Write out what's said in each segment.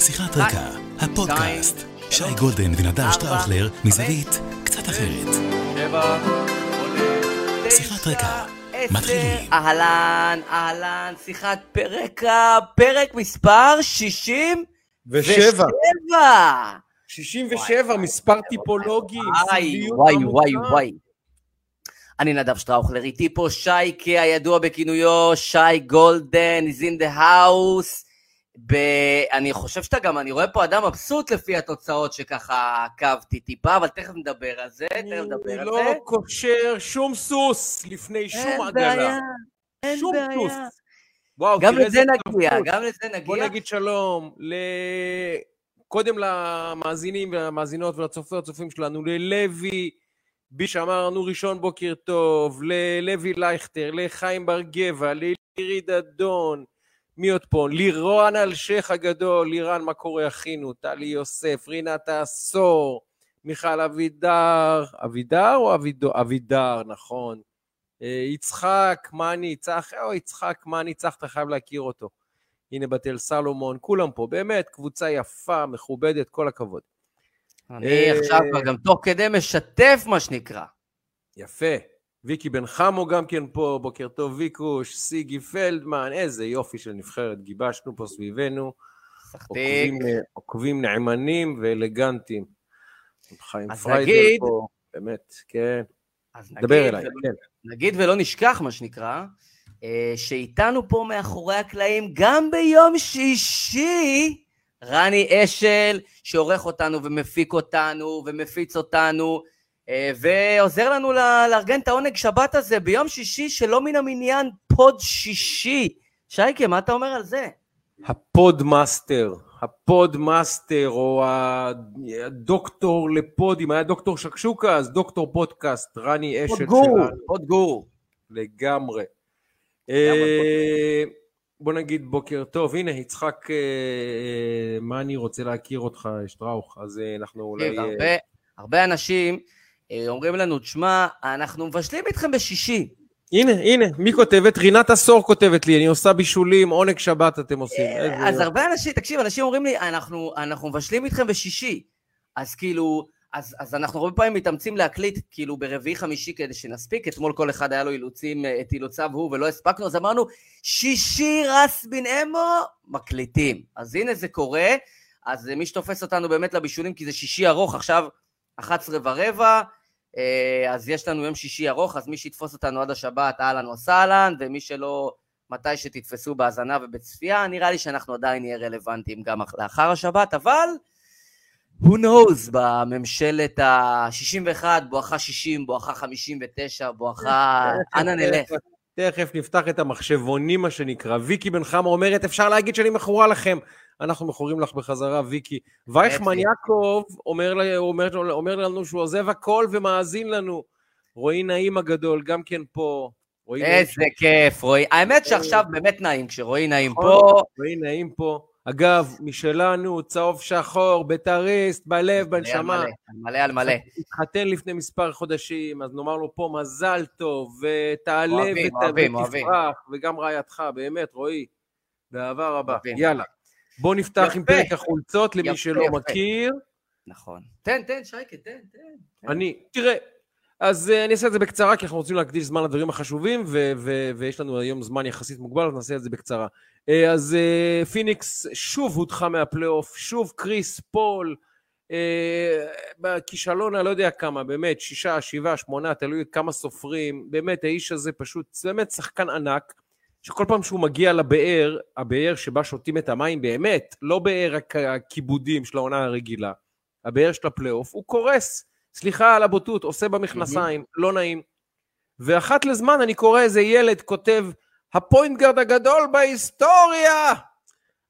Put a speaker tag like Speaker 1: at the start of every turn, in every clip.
Speaker 1: שיחת רקע, הפודקאסט. שי גולדן ונדב שטראוכלר מזווית קצת אחרת. שיחת רקע, מתחילים.
Speaker 2: אהלן, אהלן, שיחת רקע, פרק מספר 60
Speaker 3: ושבע.
Speaker 2: 67.
Speaker 3: 67, מספר טיפולוגי.
Speaker 2: וואי, וואי. וואי, וואי. אני נדב שטראוכלר, איתי פה שייקה, הידוע בכינויו שי גולדן, is in the house. ב... אני חושב שאתה גם, אני רואה פה אדם מבסוט לפי התוצאות שככה עקבתי טיפה, אבל תכף נדבר על זה, תכף נדבר
Speaker 3: אני
Speaker 2: על
Speaker 3: לא
Speaker 2: זה.
Speaker 3: קושר שום סוס לפני שום
Speaker 2: אין
Speaker 3: עגלה.
Speaker 2: בעיה, אין
Speaker 3: שום
Speaker 2: בעיה.
Speaker 3: סוס. וואו,
Speaker 2: גם לזה נגיע,
Speaker 3: התלהבות.
Speaker 2: גם לזה נגיע.
Speaker 3: בוא נגיד שלום ל... קודם למאזינים והמאזינות ולצופי הצופים שלנו, ללוי, בי שאמרנו ראשון בוקר טוב, ללוי לייכטר, לחיים בר גבע, לירי דדון, מי עוד פה? לירון אלשיך הגדול, לירן מה קורה אחינו, טלי יוסף, רינת העשור, מיכל אבידר, אבידר או אבידו? אבידר, נכון. אה, יצחק, מאני, צח, או יצחק, מאני, צח, אתה חייב להכיר אותו. הנה בתל סלומון, כולם פה, באמת, קבוצה יפה, מכובדת, כל הכבוד.
Speaker 2: אני
Speaker 3: אה,
Speaker 2: עכשיו כבר גם תוך כדי משתף, מה שנקרא.
Speaker 3: יפה. ויקי בן חמו גם כן פה, בוקר טוב ויקוש, סיגי פלדמן, איזה יופי של נבחרת, גיבשנו פה סביבנו. עוקבים, עוקבים נעמנים ואלגנטיים. חיים פריידר
Speaker 2: נגיד-
Speaker 3: פה, באמת, כן.
Speaker 2: אז
Speaker 3: דבר
Speaker 2: נגיד
Speaker 3: אליי,
Speaker 2: ולא-
Speaker 3: כן.
Speaker 2: נגיד ולא נשכח, מה שנקרא, אה, שאיתנו פה מאחורי הקלעים, גם ביום שישי, רני אשל, שעורך אותנו ומפיק אותנו ומפיץ אותנו, ועוזר לנו לארגן את העונג שבת הזה ביום שישי שלא מן המניין פוד שישי. שייקה, מה אתה אומר על זה?
Speaker 3: ה podmaster, ה podmaster, או הדוקטור לפודים, היה דוקטור שקשוקה, אז דוקטור פודקאסט, רני אשל
Speaker 2: pod guru,
Speaker 3: שלנו,
Speaker 2: pod guru.
Speaker 3: לגמרי. אה, בוא נגיד בוקר טוב, הנה יצחק, אה, אה, מה אני רוצה להכיר אותך, שטראוך, אז אה, אנחנו אולי... אה,
Speaker 2: הרבה, הרבה אנשים אה, אומרים לנו, תשמע, אנחנו מבשלים איתכם בשישי.
Speaker 3: הנה, הנה, מי כותבת? רינת עשור כותבת לי, אני עושה בישולים, עונג שבת אתם עושים. איזה
Speaker 2: אז. הרבה אנשים, תקשיב, אנשים אומרים לי, אנחנו, אנחנו מבשלים איתכם בשישי. אז כאילו, אז, אז אנחנו הרבה פעמים מתאמצים להקליט, כאילו, ברביעי חמישי כדי שנספיק. אתמול כל אחד היה לו אילוצים, אה, את אילוציו הוא, ולא הספקנו, אז אמרנו, שישי רס בן אמו, מקליטים. אז הנה זה קורה. אז אה, מי שתופס אותנו באמת לבישולים, כי זה שישי ארוך, עכשיו 11 ורבע, אה, אז יש לנו יום שישי ארוך, אז מי שיתפוס אותנו עד השבת, אהלן וסהלן, ומי שלא, מתי שתתפסו בהאזנה ובצפייה, נראה לי שאנחנו עדיין נהיה רלוונטיים גם אח- לאחר השבת, אבל who knows, בממשלת ה-61, בואכה 60, בואכה 59, בואכה... אנה נלך.
Speaker 3: תכף נפתח את המחשבונים, מה שנקרא. ויקי בן חמה אומרת, אפשר להגיד שאני מכורה לכם. אנחנו מכורים לך בחזרה, ויקי. וייכמן. יעקב אומר, אומר, אומר לנו שהוא עוזב הכל ומאזין לנו. רועי נעים הגדול, גם כן פה. נעים
Speaker 2: איזה כיף, רועי. האמת שעכשיו באמת נעים, כשרועי נעים
Speaker 3: נכון.
Speaker 2: פה,
Speaker 3: רועי נעים פה. אגב, משלנו, צהוב שחור, בית"ריסט, בלב, בנשמה.
Speaker 2: מלא, על מלא על מלא.
Speaker 3: התחתן לפני מספר חודשים, אז נאמר לו פה מזל טוב, ותעלה. ותפרח, וגם רעייתך, באמת, רועי, באהבה רבה. יאללה, בוא נפתח עם
Speaker 2: יפה.
Speaker 3: פרק החולצות למי
Speaker 2: יפה,
Speaker 3: של א
Speaker 2: יפה.
Speaker 3: מכיר.
Speaker 2: נכון. תן, תן, שייקה, תן, תן.
Speaker 3: אני, תראה, אז אה, אני אעשה את זה בקצרה, כי אנחנו רוצים להקדיש זמן לדברים החשובים, ו- ו- ויש לנו היום זמן יחסית מוגבל, אז נעשה את זה בקצרה. אה, אז אה, פיניקס שוב הודחה מהפלייאוף, שוב קריס פול, בכישלון אני לא יודע כמה, באמת, שישה, שבעה, שמונה, תלוי כמה סופרים, באמת, האיש הזה פשוט, באמת שחקן ענק, שכל פעם שהוא מגיע לבאר, הבאר שבה שותים את המים באמת, לא באר הכ- הכיבודים של העונה הרגילה, הבאר של הפלייאוף, הוא קורס. סליחה על הבוטות, עושה במכנסיים, לא נעים. ואחת לזמן אני קורא איזה ילד כותב, ה point guard הגדול בהיסטוריה!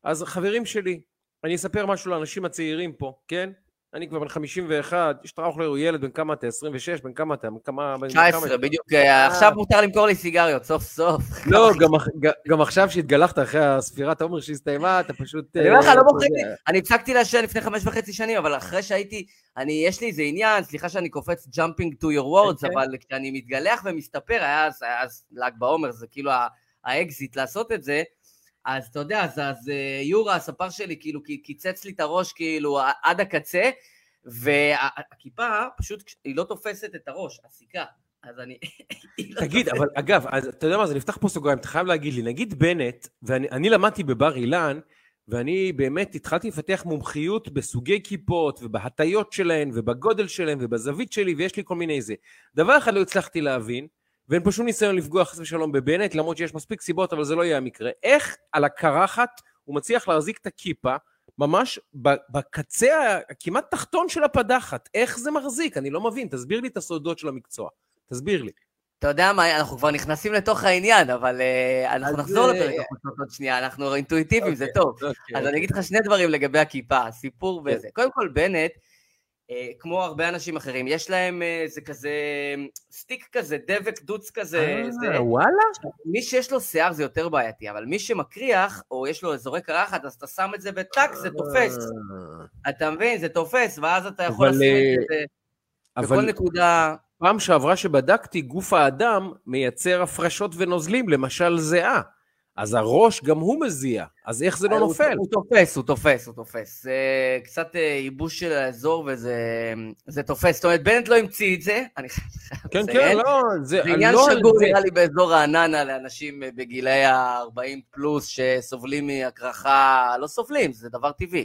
Speaker 3: אז חברים שלי, אני אספר משהו לאנשים הצעירים פה, כן? אני כבר בן 51, שטראוכלר הוא ילד, בן כמה אתה? 26? בן כמה אתה? בן כמה... בן כמה
Speaker 2: 19,
Speaker 3: אתה?
Speaker 2: בדיוק, אה, עכשיו מותר למכור לי סיגריות, סוף סוף.
Speaker 3: לא, גם עכשיו שהתגלחת אחרי הספירת העומר שהסתיימה, אתה פשוט...
Speaker 2: אני אומר לך,
Speaker 3: אה,
Speaker 2: לא
Speaker 3: אתה
Speaker 2: מוכרים לי. אני הפסקתי לעשן לפני חמש וחצי שנים, אבל אחרי שהייתי, אני, יש לי איזה עניין, סליחה שאני קופץ jumping to your words,
Speaker 3: כן, כן.
Speaker 2: אבל כשאני מתגלח ומסתפר, היה אז ל"ג בעומר, זה כאילו האקזיט לעשות את זה, אז אתה יודע, אז, אז אה, יורה, הספר שלי, כאילו, קיצץ לי את הראש, כאילו, עד הקצה, והכיפה, פשוט, היא לא תופסת את הראש, הסיכה. אז אני...
Speaker 3: לא תגיד, אבל אגב, אז אתה יודע מה, זה נפתח פה סוגריים, אתה חייב להגיד לי, נגיד בנט, ואני למדתי בבר אילן, ואני באמת התחלתי לפתח מומחיות בסוגי כיפות ובהטיות שלהן ובגודל שלהן ובזווית שלי ויש לי כל מיני זה. דבר אחד לא הצלחתי להבין, ואין פה שום ניסיון לפגוע חס ושלום בבנט, למרות שיש מספיק סיבות, אבל זה לא יהיה המקרה. איך על הקרחת הוא מצליח להחזיק את הכיפה ממש בקצה הכמעט תחתון של הפדחת? איך זה מחזיק? אני לא מבין, תסביר לי את הסודות של המקצוע. תסביר לי.
Speaker 2: אתה יודע מה, אנחנו כבר נכנסים לתוך העניין, אבל uh, אנחנו נחזור לפרק אה, החוצות עוד שנייה, אנחנו אינטואיטיביים, okay, זה אוקיי, טוב. Okay, אוקיי, אז okay. אני אגיד לך שני דברים לגבי הכיפה, הסיפור okay. וזה. קודם כל, בנט, כמו הרבה אנשים אחרים, יש להם uh, זה כזה סטיק כזה, דבק דוץ כזה.
Speaker 3: אה, זה, וואלה?
Speaker 2: מי שיש לו שיער זה יותר בעייתי, אבל מי שמקריח, או יש לו אזורי קרחת, אז אתה שם את זה וטאק, זה תופס. אתה מבין? זה תופס, ואז אתה יכול לשים את זה בכל נקודה...
Speaker 3: פעם שעברה שבדקתי, גוף האדם מייצר הפרשות ונוזלים, למשל זיעה. אז הראש גם הוא מזיע, אז איך זה לא נופל?
Speaker 2: הוא, הוא תופס, הוא תופס, הוא תופס. זה קצת אה, ייבוש של האזור וזה תופס. זאת אומרת, בנט לא המציא את זה, אני חייב
Speaker 3: כן, כן, לא,
Speaker 2: זה... זה עניין לא שגור נראה לי באזור רעננה לאנשים בגילי ה-40 פלוס שסובלים מהקרחה, לא סובלים, זה דבר טבעי.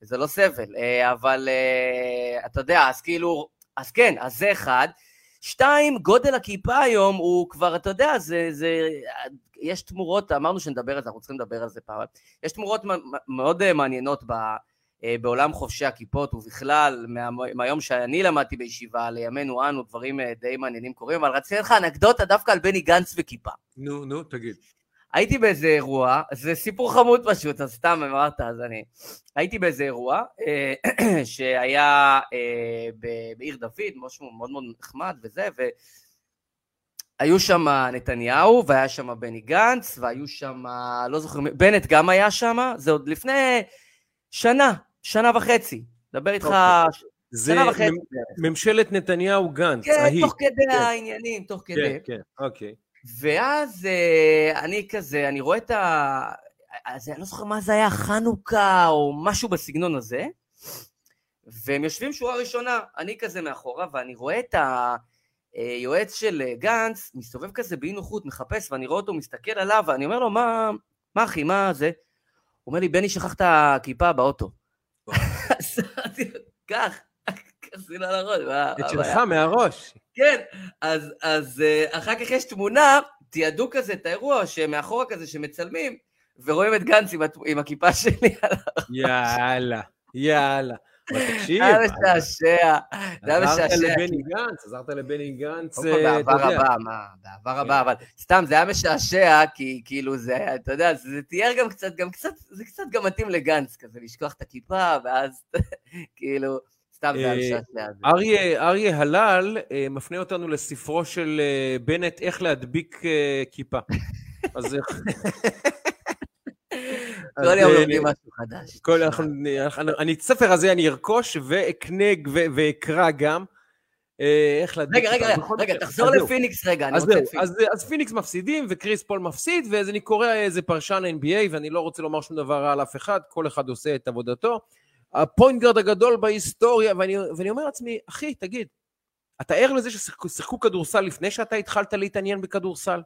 Speaker 2: זה לא סבל, אה, אבל אה, אתה יודע, אז כאילו, אז כן, אז זה אחד. שתיים, גודל הכיפה היום הוא כבר, אתה יודע, זה, זה, יש תמורות, אמרנו שנדבר על זה, אנחנו צריכים לדבר על זה פעם. יש תמורות מאוד אה, מעניינות ב, אה, בעולם חובשי הכיפות, ובכלל, מה, מהיום שאני למדתי בישיבה, לימינו אנו, דברים אה, די מעניינים קורים, אבל רציתי לך אנקדוטה דווקא על בני גנץ וכיפה.
Speaker 3: נו, נו, תגיד.
Speaker 2: הייתי באיזה אירוע, זה סיפור חמוד פשוט, אז סתם אמרת, אז אני... הייתי באיזה אירוע אה, שהיה אה, בעיר דוד, משהו מאוד מאוד נחמד וזה, והיו שם נתניהו, והיה שם בני גנץ, והיו שם, לא זוכר, בנט גם היה שם, זה עוד לפני שנה, שנה וחצי. דבר איתך... אוקיי.
Speaker 3: שנה וחצי. ממשלת נתניהו-גנץ,
Speaker 2: כן, ההיא. תוך כדי כן. העניינים, תוך כדי.
Speaker 3: כן, כן, אוקיי.
Speaker 2: ואז אה, אני כזה, אני רואה את ה... אז אני לא זוכר מה זה היה, חנוכה או משהו בסגנון הזה, והם יושבים שורה ראשונה, אני כזה מאחורה, ואני רואה את היועץ של גנץ, מסתובב כזה באי נוחות, מחפש, ואני רואה אותו מסתכל עליו, ואני אומר לו, מה, מה אחי, מה זה? הוא אומר לי, בני, שכח את הכיפה באוטו. אז אמרתי לו, קח, כזה על הראש.
Speaker 3: את שלך מהראש.
Speaker 2: כן, אז, אז אה, אחר כך יש תמונה, תיעדו כזה את האירוע, שמאחורה כזה שמצלמים, ורואים את גנץ עם, עם הכיפה שלי על הראש.
Speaker 3: יאללה, יאללה. תקשיב.
Speaker 2: היה משעשע, זה היה משעשע.
Speaker 3: עזרת לבני גנץ, עזרת לבני גנץ,
Speaker 2: אתה יודע. בעבר הבא, מה, בעבר הבא, אבל סתם, זה היה משעשע, כי כאילו זה היה, אתה יודע, זה תיאר גם קצת, גם קצת, זה קצת גם מתאים לגנץ, כזה, לשכוח את הכיפה, ואז כאילו... סתם
Speaker 3: אה, אריה הלל אה, מפנה אותנו לספרו של אה, בנט, איך להדביק כיפה. אז איך...
Speaker 2: כל יום לומדים משהו חדש.
Speaker 3: אני את הספר הזה אני ארכוש ואקנה ואקרא גם. איך להדביק...
Speaker 2: רגע, רגע, רגע, תחזור לפיניקס רגע, אני רוצה פיניקס.
Speaker 3: אז פיניקס מפסידים וקריס פול מפסיד, ואז אני קורא איזה פרשן NBA, ואני לא רוצה לומר שום דבר רע על אף אחד, כל אחד עושה את עבודתו. הפוינט גארד הגדול בהיסטוריה, ואני, ואני אומר לעצמי, אחי, תגיד, אתה ער לזה ששיחקו כדורסל לפני שאתה התחלת להתעניין בכדורסל?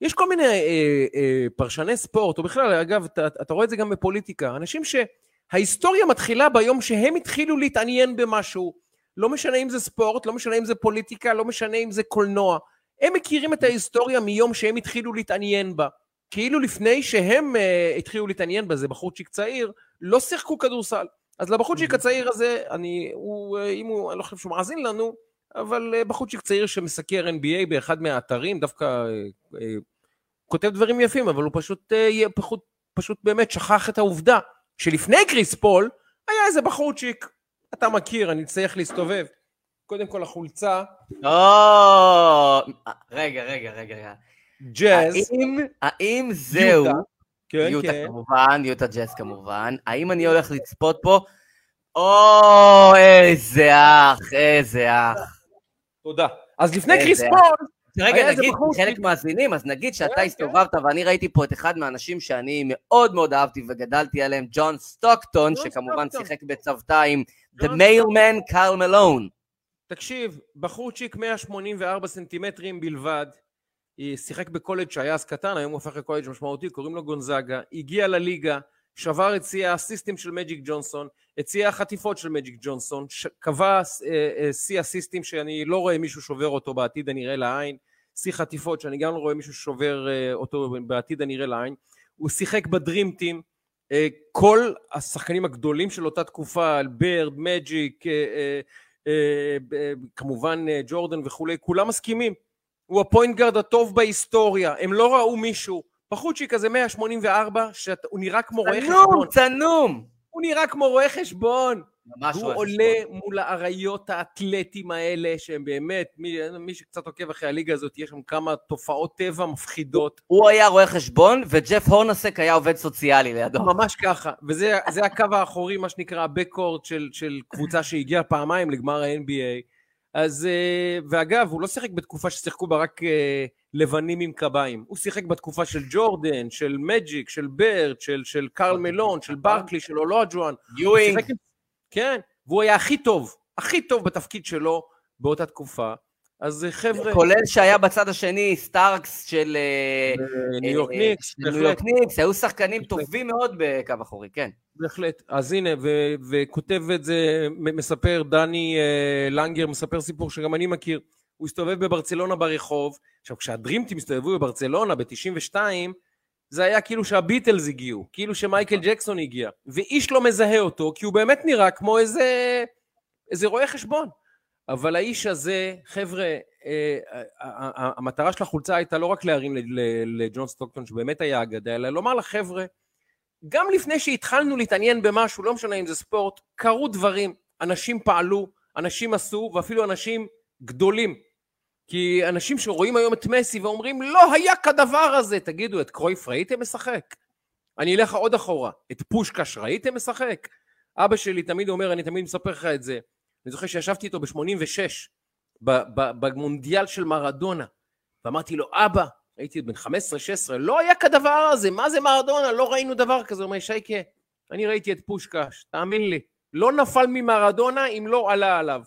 Speaker 3: יש כל מיני אה, אה, פרשני ספורט, או בכלל, אגב, אתה, אתה רואה את זה גם בפוליטיקה, אנשים שההיסטוריה מתחילה ביום שהם התחילו להתעניין במשהו, לא משנה אם זה ספורט, לא משנה אם זה פוליטיקה, לא משנה אם זה קולנוע, הם מכירים את ההיסטוריה מיום שהם התחילו להתעניין בה. כאילו לפני שהם uh, התחילו להתעניין בה, זה בחורצ'יק צעיר, לא שיחקו כדורסל. אז לבחורצ'יק הצעיר הזה, אני, הוא, אה, אם הוא, אני לא חושב שהוא מאזין לנו, אבל אה, בחורצ'יק צעיר שמסקר NBA באחד מהאתרים, דווקא אה, כותב דברים יפים, אבל הוא פשוט, פחות, פשוט באמת שכח את העובדה שלפני קריס פול היה איזה בחורצ'יק, אתה מכיר, אני צריך להסתובב. קודם כל החולצה.
Speaker 2: רגע, רגע, רגע.
Speaker 3: ג'אז.
Speaker 2: האם זהו... כן, יוטה כן. כמובן, יוטה ג'אז כמובן. האם אני הולך לצפות פה? או, איזה אח, איזה אח.
Speaker 3: תודה. אז לפני קריס פול,
Speaker 2: רגע, נגיד, חלק מאזינים, אז נגיד שאתה כן, הסתובבת, ואני ראיתי פה את אחד מהאנשים שאני מאוד מאוד אהבתי וגדלתי עליהם, ג'ון סטוקטון, שכמובן שיחק בצוותא עם The Mailman קארל מלון.
Speaker 3: תקשיב, בחורצ'יק 184 סנטימטרים בלבד, שיחק בקולג' שהיה אז קטן, היום הוא הופך לקולג' משמעותי, קוראים לו גונזאגה, הגיע לליגה, שבר את שיא הסיסטים של מג'יק ג'ונסון, את שיא החטיפות של מג'יק ג'ונסון, קבע אה, שיא הסיסטים שאני לא רואה מישהו שובר אותו בעתיד הנראה לעין, שיא חטיפות שאני גם לא רואה מישהו שובר אה, אותו בעתיד הנראה לעין, הוא שיחק בדרים אה, כל השחקנים הגדולים של אותה תקופה, ברד, מג'יק, כמובן ג'ורדן וכולי, כולם מסכימים, הוא הפוינט גארד הטוב בהיסטוריה, הם לא ראו מישהו פחוצ'י כזה 184, שהוא נראה כמו רואה חשבון.
Speaker 2: צנום, צנום.
Speaker 3: הוא נראה כמו רואה חשבון. ממש הוא עולה חשבון. מול האריות האתלטים האלה, שהם באמת, מי, מי שקצת עוקב אחרי הליגה הזאת, יש שם כמה תופעות טבע מפחידות.
Speaker 2: הוא היה רואה חשבון, וג'ף הורנסק היה עובד סוציאלי לידו.
Speaker 3: ממש ככה, וזה הקו האחורי, מה שנקרא הבקורד של, של קבוצה שהגיעה פעמיים לגמר ה-NBA. אז, אה, ואגב, הוא לא שיחק בתקופה ששיחקו בה רק אה, לבנים עם קביים. הוא שיחק בתקופה של ג'ורדן, של מג'יק, של בירד, של, של קרל מלון, של ברקלי, של אולאג'ואן.
Speaker 2: יואינג.
Speaker 3: כן, והוא היה הכי טוב, הכי טוב בתפקיד שלו באותה תקופה. אז חבר'ה...
Speaker 2: כולל שהיה בצד השני סטארקס של
Speaker 3: ניו יורק ניקס.
Speaker 2: ניו יורק ניקס, היו שחקנים טובים מאוד בקו אחורי, כן.
Speaker 3: בהחלט. אז הנה, וכותב את זה, מספר דני לנגר, מספר סיפור שגם אני מכיר. הוא הסתובב בברצלונה ברחוב. עכשיו, כשהדרימטים הסתובבו בברצלונה ב-92, זה היה כאילו שהביטלס הגיעו, כאילו שמייקל ג'קסון הגיע, ואיש לא מזהה אותו, כי הוא באמת נראה כמו איזה, איזה רואה חשבון. אבל האיש הזה, חבר'ה, אה, המטרה של החולצה הייתה לא רק להרים לג'ון סטוקטון, שבאמת היה אגדה, אלא לומר לחבר'ה, גם לפני שהתחלנו להתעניין במשהו, לא משנה אם זה ספורט, קרו דברים, אנשים פעלו, אנשים עשו, ואפילו אנשים גדולים. כי אנשים שרואים היום את מסי ואומרים, לא היה כדבר הזה, תגידו, את קרויף ראיתם משחק? אני אלך עוד אחורה, את פושקש ראיתם משחק? אבא שלי תמיד אומר, אני תמיד מספר לך את זה, אני זוכר שישבתי איתו ב-86, במונדיאל של מרדונה, ואמרתי לו, אבא, הייתי בן 15-16, לא היה כדבר הזה, מה זה מרדונה? לא ראינו דבר כזה. הוא אומר, שייקה, אני ראיתי את פושקש, תאמין לי, לא נפל ממרדונה אם לא עלה עליו.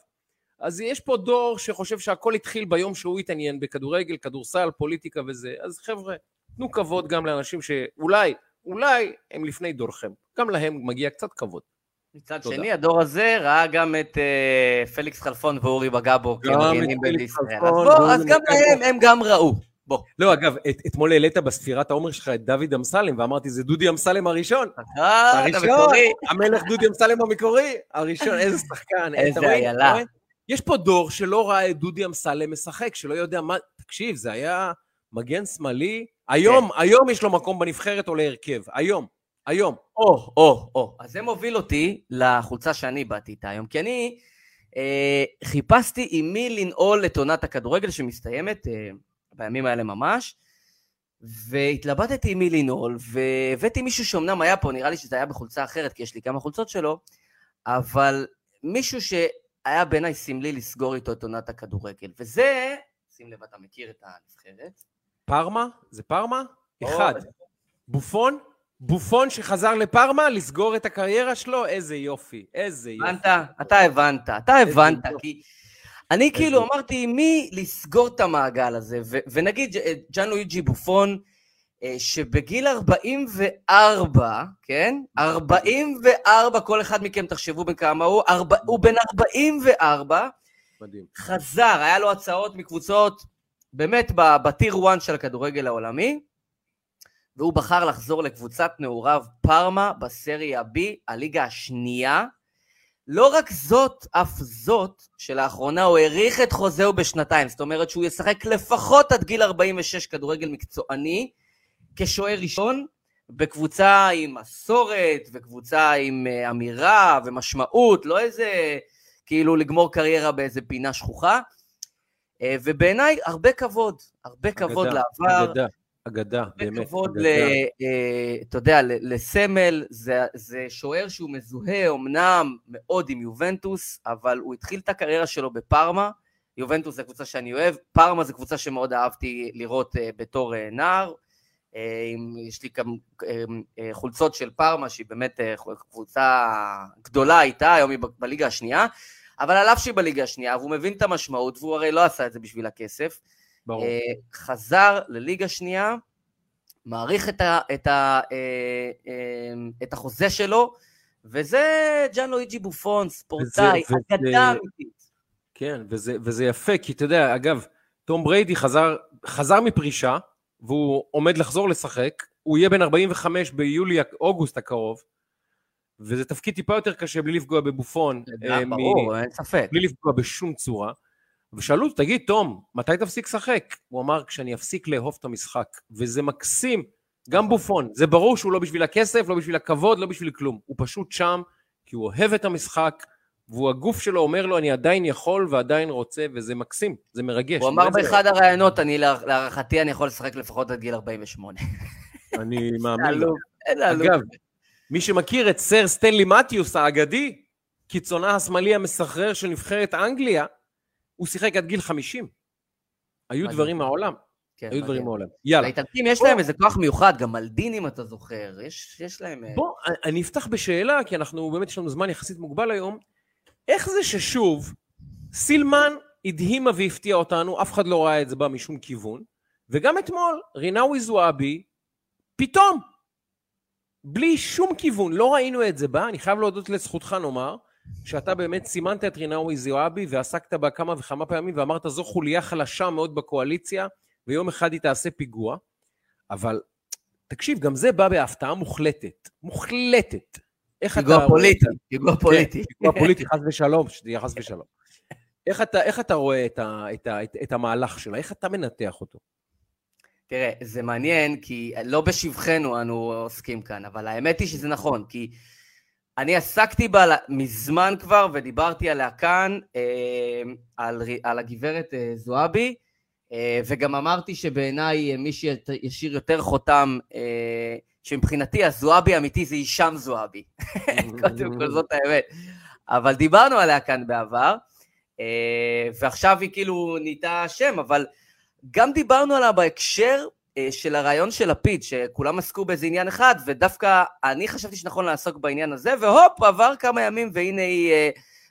Speaker 3: אז יש פה דור שחושב שהכל התחיל ביום שהוא התעניין בכדורגל, כדורסל, פוליטיקה וזה. אז חבר'ה, תנו כבוד גם לאנשים שאולי, אולי הם לפני דורכם. גם להם מגיע קצת כבוד.
Speaker 2: מצד שני, הדור הזה ראה גם את uh, פליקס חלפון ואורי בגבו כמגנים בישראל. אז בוא, אז גם להם, הם גם ראו. בוא.
Speaker 3: לא, אגב, את, אתמול העלית בספירת העומר שלך את דוד אמסלם, ואמרתי, זה דודי אמסלם הראשון.
Speaker 2: הראשון,
Speaker 3: המלך דודי אמסלם המקורי, הראשון, איזה שחקן.
Speaker 2: איזה איילה.
Speaker 3: יש פה דור שלא ראה את דודי אמסלם משחק, שלא יודע מה, תקשיב, זה היה מגן שמאלי. היום, כן. היום יש לו מקום בנבחרת או להרכב, היום. היום.
Speaker 2: או, או, או. אז זה מוביל אותי לחולצה שאני באתי איתה היום, כי אני אה, חיפשתי עם מי לנעול את עונת הכדורגל שמסתיימת אה, בימים האלה ממש, והתלבטתי עם מי לנעול, והבאתי מישהו שאומנם היה פה, נראה לי שזה היה בחולצה אחרת, כי יש לי כמה חולצות שלו, אבל מישהו שהיה בעיניי סמלי לסגור איתו את עונת הכדורגל, וזה, שים לב, אתה מכיר את הנבחרת.
Speaker 3: פרמה? זה פרמה? אחד. בופון? בופון שחזר לפרמה, לסגור את הקריירה שלו, איזה יופי, איזה יופי.
Speaker 2: הבנת? אתה הבנת, אתה הבנת, כי אני כאילו אמרתי, מי לסגור את המעגל הזה? ונגיד ג'אן לואיג'י בופון, אה, שבגיל 44, כן? 44, כל אחד מכם תחשבו בין כמה הוא, הוא בן 44, מדהים. חזר, היה לו הצעות מקבוצות, באמת בטיר 1 של הכדורגל העולמי, והוא בחר לחזור לקבוצת נעוריו פארמה בסריה B, הליגה השנייה. לא רק זאת, אף זאת, שלאחרונה הוא האריך את חוזהו בשנתיים, זאת אומרת שהוא ישחק לפחות עד גיל 46 כדורגל מקצועני, כשוער ראשון, בקבוצה עם מסורת, וקבוצה עם אה, אמירה ומשמעות, לא איזה כאילו לגמור קריירה באיזה פינה שכוחה. אה, ובעיניי הרבה כבוד, הרבה כבוד אגדה, לעבר.
Speaker 3: אגדה. אגדה, באמת.
Speaker 2: כבוד, אה, אתה יודע, לסמל, זה, זה שוער שהוא מזוהה אמנם מאוד עם יובנטוס, אבל הוא התחיל את הקריירה שלו בפארמה, יובנטוס זה קבוצה שאני אוהב, פארמה זה קבוצה שמאוד אהבתי לראות אה, בתור אה, נער. אה, יש לי גם חולצות של פארמה, שהיא באמת קבוצה גדולה איתה, היום היא בליגה השנייה, אבל על אף שהיא בליגה השנייה, והוא מבין את המשמעות, והוא הרי לא עשה את זה בשביל הכסף, ברור. חזר לליגה שנייה, מעריך את, ה, את, ה, את החוזה שלו, וזה ג'אן לואיג'י בופון, ספורטאי, אגדה אמיתית.
Speaker 3: כן, וזה, וזה יפה, כי אתה יודע, אגב, תום בריידי חזר, חזר מפרישה, והוא עומד לחזור לשחק, הוא יהיה בן 45 ביולי-אוגוסט הקרוב, וזה תפקיד טיפה יותר קשה בלי לפגוע בבופון.
Speaker 2: אה, ברור, אין ספק.
Speaker 3: בלי לפגוע בשום צורה. ושאלו אותו, תגיד, תום, מתי תפסיק לשחק? הוא אמר, כשאני אפסיק לאהוב את המשחק. וזה מקסים, גם בופון. זה ברור שהוא לא בשביל הכסף, לא בשביל הכבוד, לא בשביל כלום. הוא פשוט שם, כי הוא אוהב את המשחק, והוא הגוף שלו אומר לו, אני עדיין יכול ועדיין רוצה, וזה מקסים, זה מרגש.
Speaker 2: הוא אמר באחד הראיונות, אני להערכתי אני יכול לשחק לפחות עד גיל 48.
Speaker 3: אני מאמין. אגב, מי שמכיר את סר סטנלי מתיוס האגדי, קיצונה השמאלי המסחרר של נבחרת אנגליה, הוא שיחק עד גיל 50. היו דברים מהעולם. כן, היו דברים מעולם.
Speaker 2: יאללה. לאיטלקים יש להם איזה כוח מיוחד, גם מלדין אם אתה זוכר, יש, יש להם...
Speaker 3: אה, בוא, אני אפתח בשאלה, כי אנחנו, באמת יש לנו זמן יחסית מוגבל היום. איך זה ששוב, סילמן הדהימה והפתיעה אותנו, אף אחד לא ראה את זה בה משום כיוון, וגם אתמול, רינאוי זועבי, פתאום, בלי שום כיוון, לא ראינו את זה בה, אני חייב להודות לזכותך נאמר, שאתה באמת סימנת את רינאוי זועבי ועסקת בה כמה וכמה פעמים ואמרת זו חוליה חלשה מאוד בקואליציה ויום אחד היא תעשה פיגוע, אבל תקשיב, גם זה בא בהפתעה מוחלטת, מוחלטת.
Speaker 2: איך אתה... פיגוע פוליטי, פיגוע פוליטי.
Speaker 3: פיגוע פוליטי, חס ושלום, שתהיה חס ושלום. איך אתה, איך אתה רואה את, ה, את, ה, את, את המהלך שלה? איך אתה מנתח אותו?
Speaker 2: תראה, זה מעניין, כי לא בשבחנו אנו עוסקים כאן, אבל האמת היא שזה נכון, כי אני עסקתי בה מזמן כבר, ודיברתי עליה כאן, אה, על, על הגברת אה, זועבי, אה, וגם אמרתי שבעיניי מי שישאיר יותר חותם, שמבחינתי הזועבי האמיתי זה הישאם זועבי. קודם כל זאת האמת. אבל דיברנו עליה כאן בעבר, ועכשיו היא כאילו נהייתה שם, אבל גם דיברנו עליה בהקשר של הרעיון של לפיד, שכולם עסקו באיזה עניין אחד, ודווקא אני חשבתי שנכון לעסוק בעניין הזה, והופ, עבר כמה ימים והנה היא...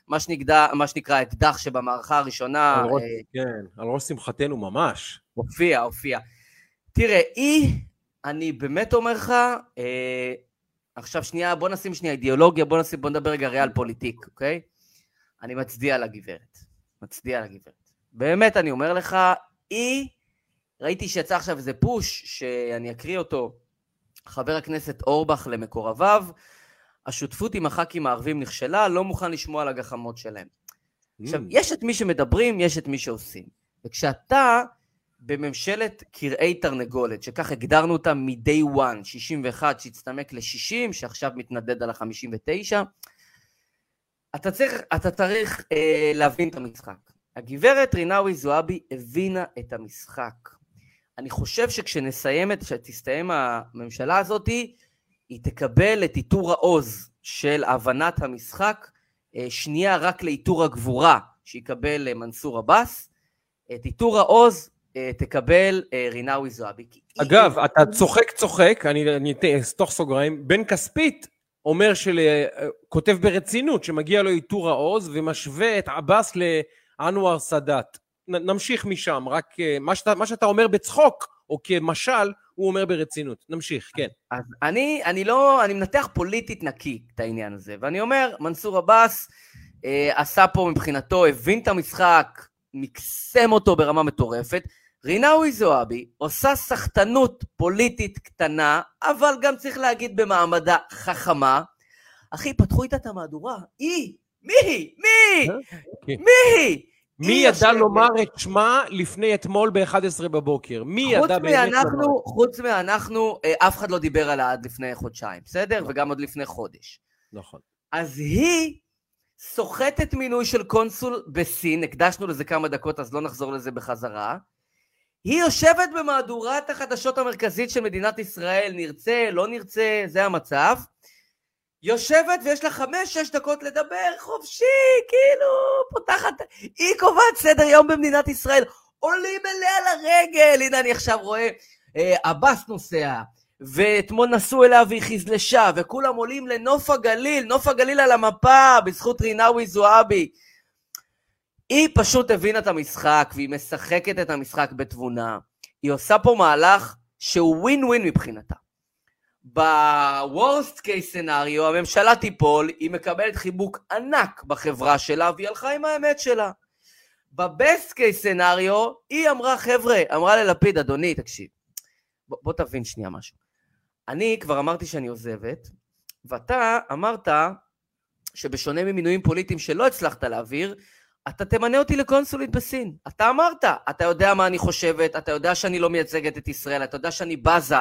Speaker 2: מה, שנקדע, מה שנקרא אקדח שבמערכה הראשונה...
Speaker 3: על ראש, אה, כן, על ראש שמחתנו ממש.
Speaker 2: הופיע, הופיע. תראה, היא, אני באמת אומר לך, אה, עכשיו שנייה, בוא נשים שנייה אידיאולוגיה, בוא, נשים, בוא נדבר רגע ריאל פוליטיק, אוקיי? אני מצדיע לגברת. מצדיע לגברת. באמת, אני אומר לך, היא, ראיתי שיצא עכשיו איזה פוש, שאני אקריא אותו, חבר הכנסת אורבך למקורביו, השותפות עם הח"כים הערבים נכשלה, לא מוכן לשמוע על הגחמות שלהם. Mm. עכשיו, יש את מי שמדברים, יש את מי שעושים. וכשאתה בממשלת קרעי תרנגולת, שכך הגדרנו אותה מ-day one, 61 שהצטמק ל-60, שעכשיו מתנדד על ה-59, אתה צריך, אתה צריך אה, להבין את המשחק. הגברת רינאוי זועבי הבינה את המשחק. אני חושב שכשנסיים, כשתסתיים הממשלה הזאתי, היא תקבל את עיטור העוז של הבנת המשחק, אה, שנייה רק לעיטור הגבורה שיקבל אה, מנסור עבאס, את עיטור העוז אה, תקבל רינאוי זועבי.
Speaker 3: אגב, היא... אתה צוחק צוחק, אני אסתוך סוגריים, בן כספית אומר, של, כותב ברצינות שמגיע לו עיטור העוז ומשווה את עבאס לאנואר סאדאת. נמשיך משם, רק מה שאתה, מה שאתה אומר בצחוק, או כמשל, הוא אומר ברצינות. נמשיך, כן.
Speaker 2: אז אני, אני לא, אני מנתח פוליטית נקי את העניין הזה, ואני אומר, מנסור עבאס אה, עשה פה מבחינתו, הבין את המשחק, מקסם אותו ברמה מטורפת. רינאוי זועבי עושה סחטנות פוליטית קטנה, אבל גם צריך להגיד במעמדה חכמה. אחי, פתחו איתה את המהדורה. היא! מי היא? מי? אה? אוקיי. מי היא?
Speaker 3: מי ידע לומר את שמה לפני אתמול ב-11 בבוקר? מי ידע באמת לומר?
Speaker 2: חוץ מאנחנו, אה, אף אחד לא דיבר עליה עד לפני חודשיים, בסדר? נכון. וגם עוד לפני חודש.
Speaker 3: נכון.
Speaker 2: אז היא סוחטת מינוי של קונסול בסין, הקדשנו לזה כמה דקות, אז לא נחזור לזה בחזרה. היא יושבת במהדורת החדשות המרכזית של מדינת ישראל, נרצה, לא נרצה, זה המצב. יושבת ויש לה חמש-שש דקות לדבר חופשי, כאילו, פותחת, היא קובעת סדר יום במדינת ישראל, עולים אליה לרגל, הנה אני עכשיו רואה, אה, עבאס נוסע, ואתמול נסעו אליה והיא חזלשה, וכולם עולים לנוף הגליל, נוף הגליל על המפה, בזכות רינאוי זועבי. היא פשוט הבינה את המשחק, והיא משחקת את המשחק בתבונה. היא עושה פה מהלך שהוא ווין ווין מבחינתה. ב-Worst case scenario הממשלה תיפול, היא מקבלת חיבוק ענק בחברה שלה והיא הלכה עם האמת שלה. ב-Best case scenario היא אמרה, חבר'ה, אמרה ללפיד, אדוני, תקשיב, בוא, בוא תבין שנייה משהו. אני כבר אמרתי שאני עוזבת, ואתה אמרת שבשונה ממינויים פוליטיים שלא הצלחת להעביר, אתה תמנה אותי לקונסולית בסין. אתה אמרת, אתה יודע מה אני חושבת, אתה יודע שאני לא מייצגת את ישראל, אתה יודע שאני בזה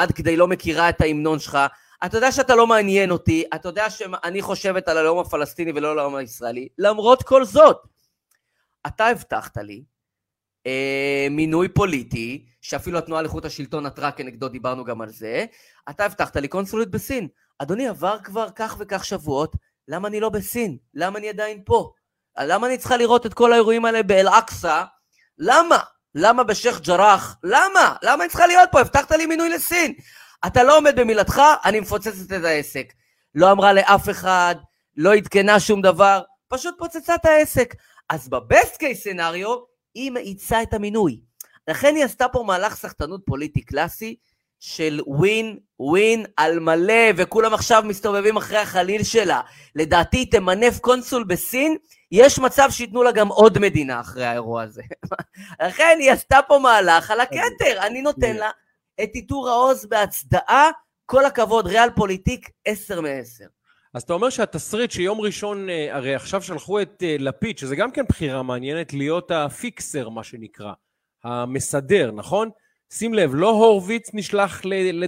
Speaker 2: עד כדי לא מכירה את ההמנון שלך, אתה יודע שאתה לא מעניין אותי, אתה יודע שאני חושבת על הלאום הפלסטיני ולא על הלאום הישראלי, למרות כל זאת, אתה הבטחת לי אה, מינוי פוליטי, שאפילו התנועה לאיכות השלטון עתרה כנגדו, דיברנו גם על זה, אתה הבטחת לי קונסולית בסין. אדוני, עבר כבר כך וכך שבועות, למה אני לא בסין? למה אני עדיין פה? למה אני צריכה לראות את כל האירועים האלה באל-אקצא? למה? למה בשייח' ג'ראח? למה? למה אני צריכה להיות פה? הבטחת לי מינוי לסין. אתה לא עומד במילתך, אני מפוצצת את העסק. לא אמרה לאף אחד, לא עדכנה שום דבר, פשוט פוצצה את העסק. אז ב best case scenario, היא מאיצה את המינוי. לכן היא עשתה פה מהלך סחטנות פוליטי קלאסי של ווין ווין על מלא, וכולם עכשיו מסתובבים אחרי החליל שלה. לדעתי תמנף קונסול בסין, יש מצב שייתנו לה גם עוד מדינה אחרי האירוע הזה. לכן היא עשתה פה מהלך על הכתר, אני נותן לה את עיטור העוז בהצדעה, כל הכבוד, ריאל פוליטיק, עשר מעשר.
Speaker 3: אז אתה אומר שהתסריט שיום ראשון, אה, הרי עכשיו שלחו את אה, לפיד, שזה גם כן בחירה מעניינת, להיות הפיקסר, מה שנקרא, המסדר, נכון? שים לב, לא הורוביץ נשלח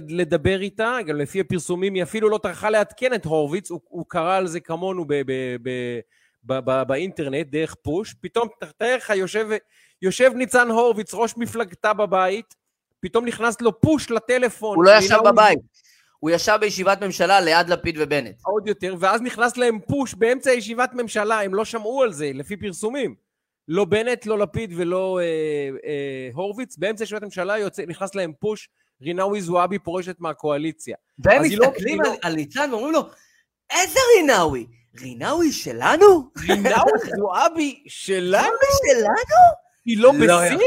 Speaker 3: לדבר איתה, גם לפי הפרסומים היא אפילו לא טרחה לעדכן את הורוביץ, הוא, הוא קרא על זה כמונו ב, ב, ב, ב, ב, באינטרנט, דרך פוש, פתאום תאר לך, יושב, יושב ניצן הורוביץ, ראש מפלגתה בבית, פתאום נכנס לו פוש לטלפון.
Speaker 2: הוא לא ישב בבית. הוא ישב בישיבת ממשלה ליד לפיד ובנט.
Speaker 3: עוד יותר, ואז נכנס להם פוש באמצע ישיבת ממשלה, הם לא שמעו על זה, לפי פרסומים. לא בנט, לא לפיד ולא אה, אה, הורוביץ, באמצע ישיבת ממשלה יוצא, נכנס להם פוש, רינאוי זועבי פורשת מהקואליציה.
Speaker 2: והם לא- מסתכלים לא, על, לא... על ניצן ואומרים לו, איזה רינאוי? רינאוי שלנו?
Speaker 3: רינאוי זועבי שלנו?
Speaker 2: שלנו?
Speaker 3: היא לא, לא בסין?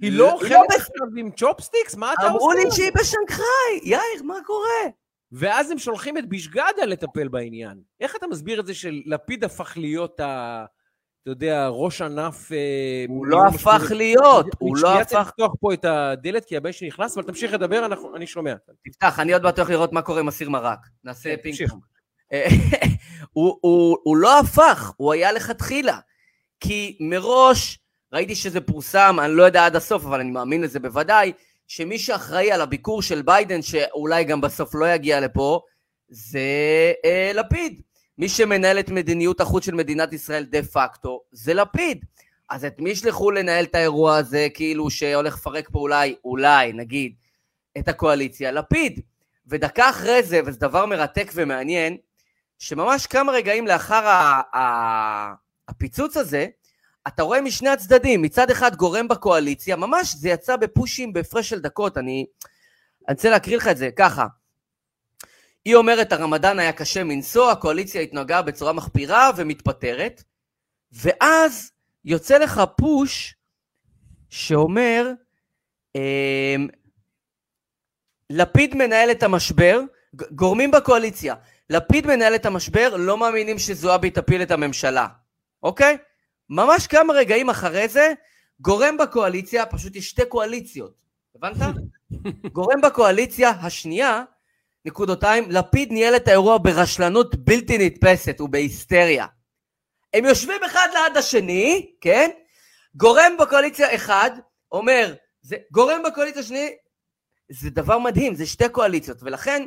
Speaker 3: היא לא, לא אוכלת עכשיו עם צ'ופסטיקס? מה אתה עושה?
Speaker 2: אמרו לי שהיא בשנגחאי, יאיר, מה קורה?
Speaker 3: ואז הם שולחים את בישגדה לטפל בעניין. איך אתה מסביר את זה שלפיד הפך להיות ה... אתה יודע, ראש ענף... אה,
Speaker 2: הוא לא הפך להיות, הוא לא הפך...
Speaker 3: שנייה צריך לפתוח פה את הדלת, כי הבן שלי נכנס, אבל תמשיך לדבר, אני שומע.
Speaker 2: תפתח, אני עוד בטוח לראות מה קורה עם הסיר מרק. נעשה כן, פינג פונג. הוא לא הפך, הוא היה לכתחילה. כי מראש, ראיתי שזה פורסם, אני לא יודע עד הסוף, אבל אני מאמין לזה בוודאי, שמי שאחראי על הביקור של ביידן, שאולי גם בסוף לא יגיע לפה, זה אה, לפיד. מי שמנהל את מדיניות החוץ של מדינת ישראל דה פקטו זה לפיד. אז את מי ישלחו לנהל את האירוע הזה, כאילו שהולך לפרק פה אולי, אולי, נגיד, את הקואליציה? לפיד. ודקה אחרי זה, וזה דבר מרתק ומעניין, שממש כמה רגעים לאחר ה- ה- הפיצוץ הזה, אתה רואה משני הצדדים, מצד אחד גורם בקואליציה, ממש זה יצא בפושים בהפרש של דקות, אני, אני רוצה להקריא לך את זה, ככה. היא אומרת הרמדאן היה קשה מנשוא, הקואליציה התנהגה בצורה מחפירה ומתפטרת, ואז יוצא לך פוש שאומר, אמ, לפיד מנהל את המשבר, גורמים בקואליציה, לפיד מנהל את המשבר, לא מאמינים שזועבי תפיל את הממשלה, אוקיי? ממש כמה רגעים אחרי זה, גורם בקואליציה, פשוט יש שתי קואליציות, הבנת? גורם בקואליציה השנייה, נקודותיים, לפיד ניהל את האירוע ברשלנות בלתי נתפסת ובהיסטריה. הם יושבים אחד ליד השני, כן? גורם בקואליציה אחד אומר, זה גורם בקואליציה שני, זה דבר מדהים, זה שתי קואליציות, ולכן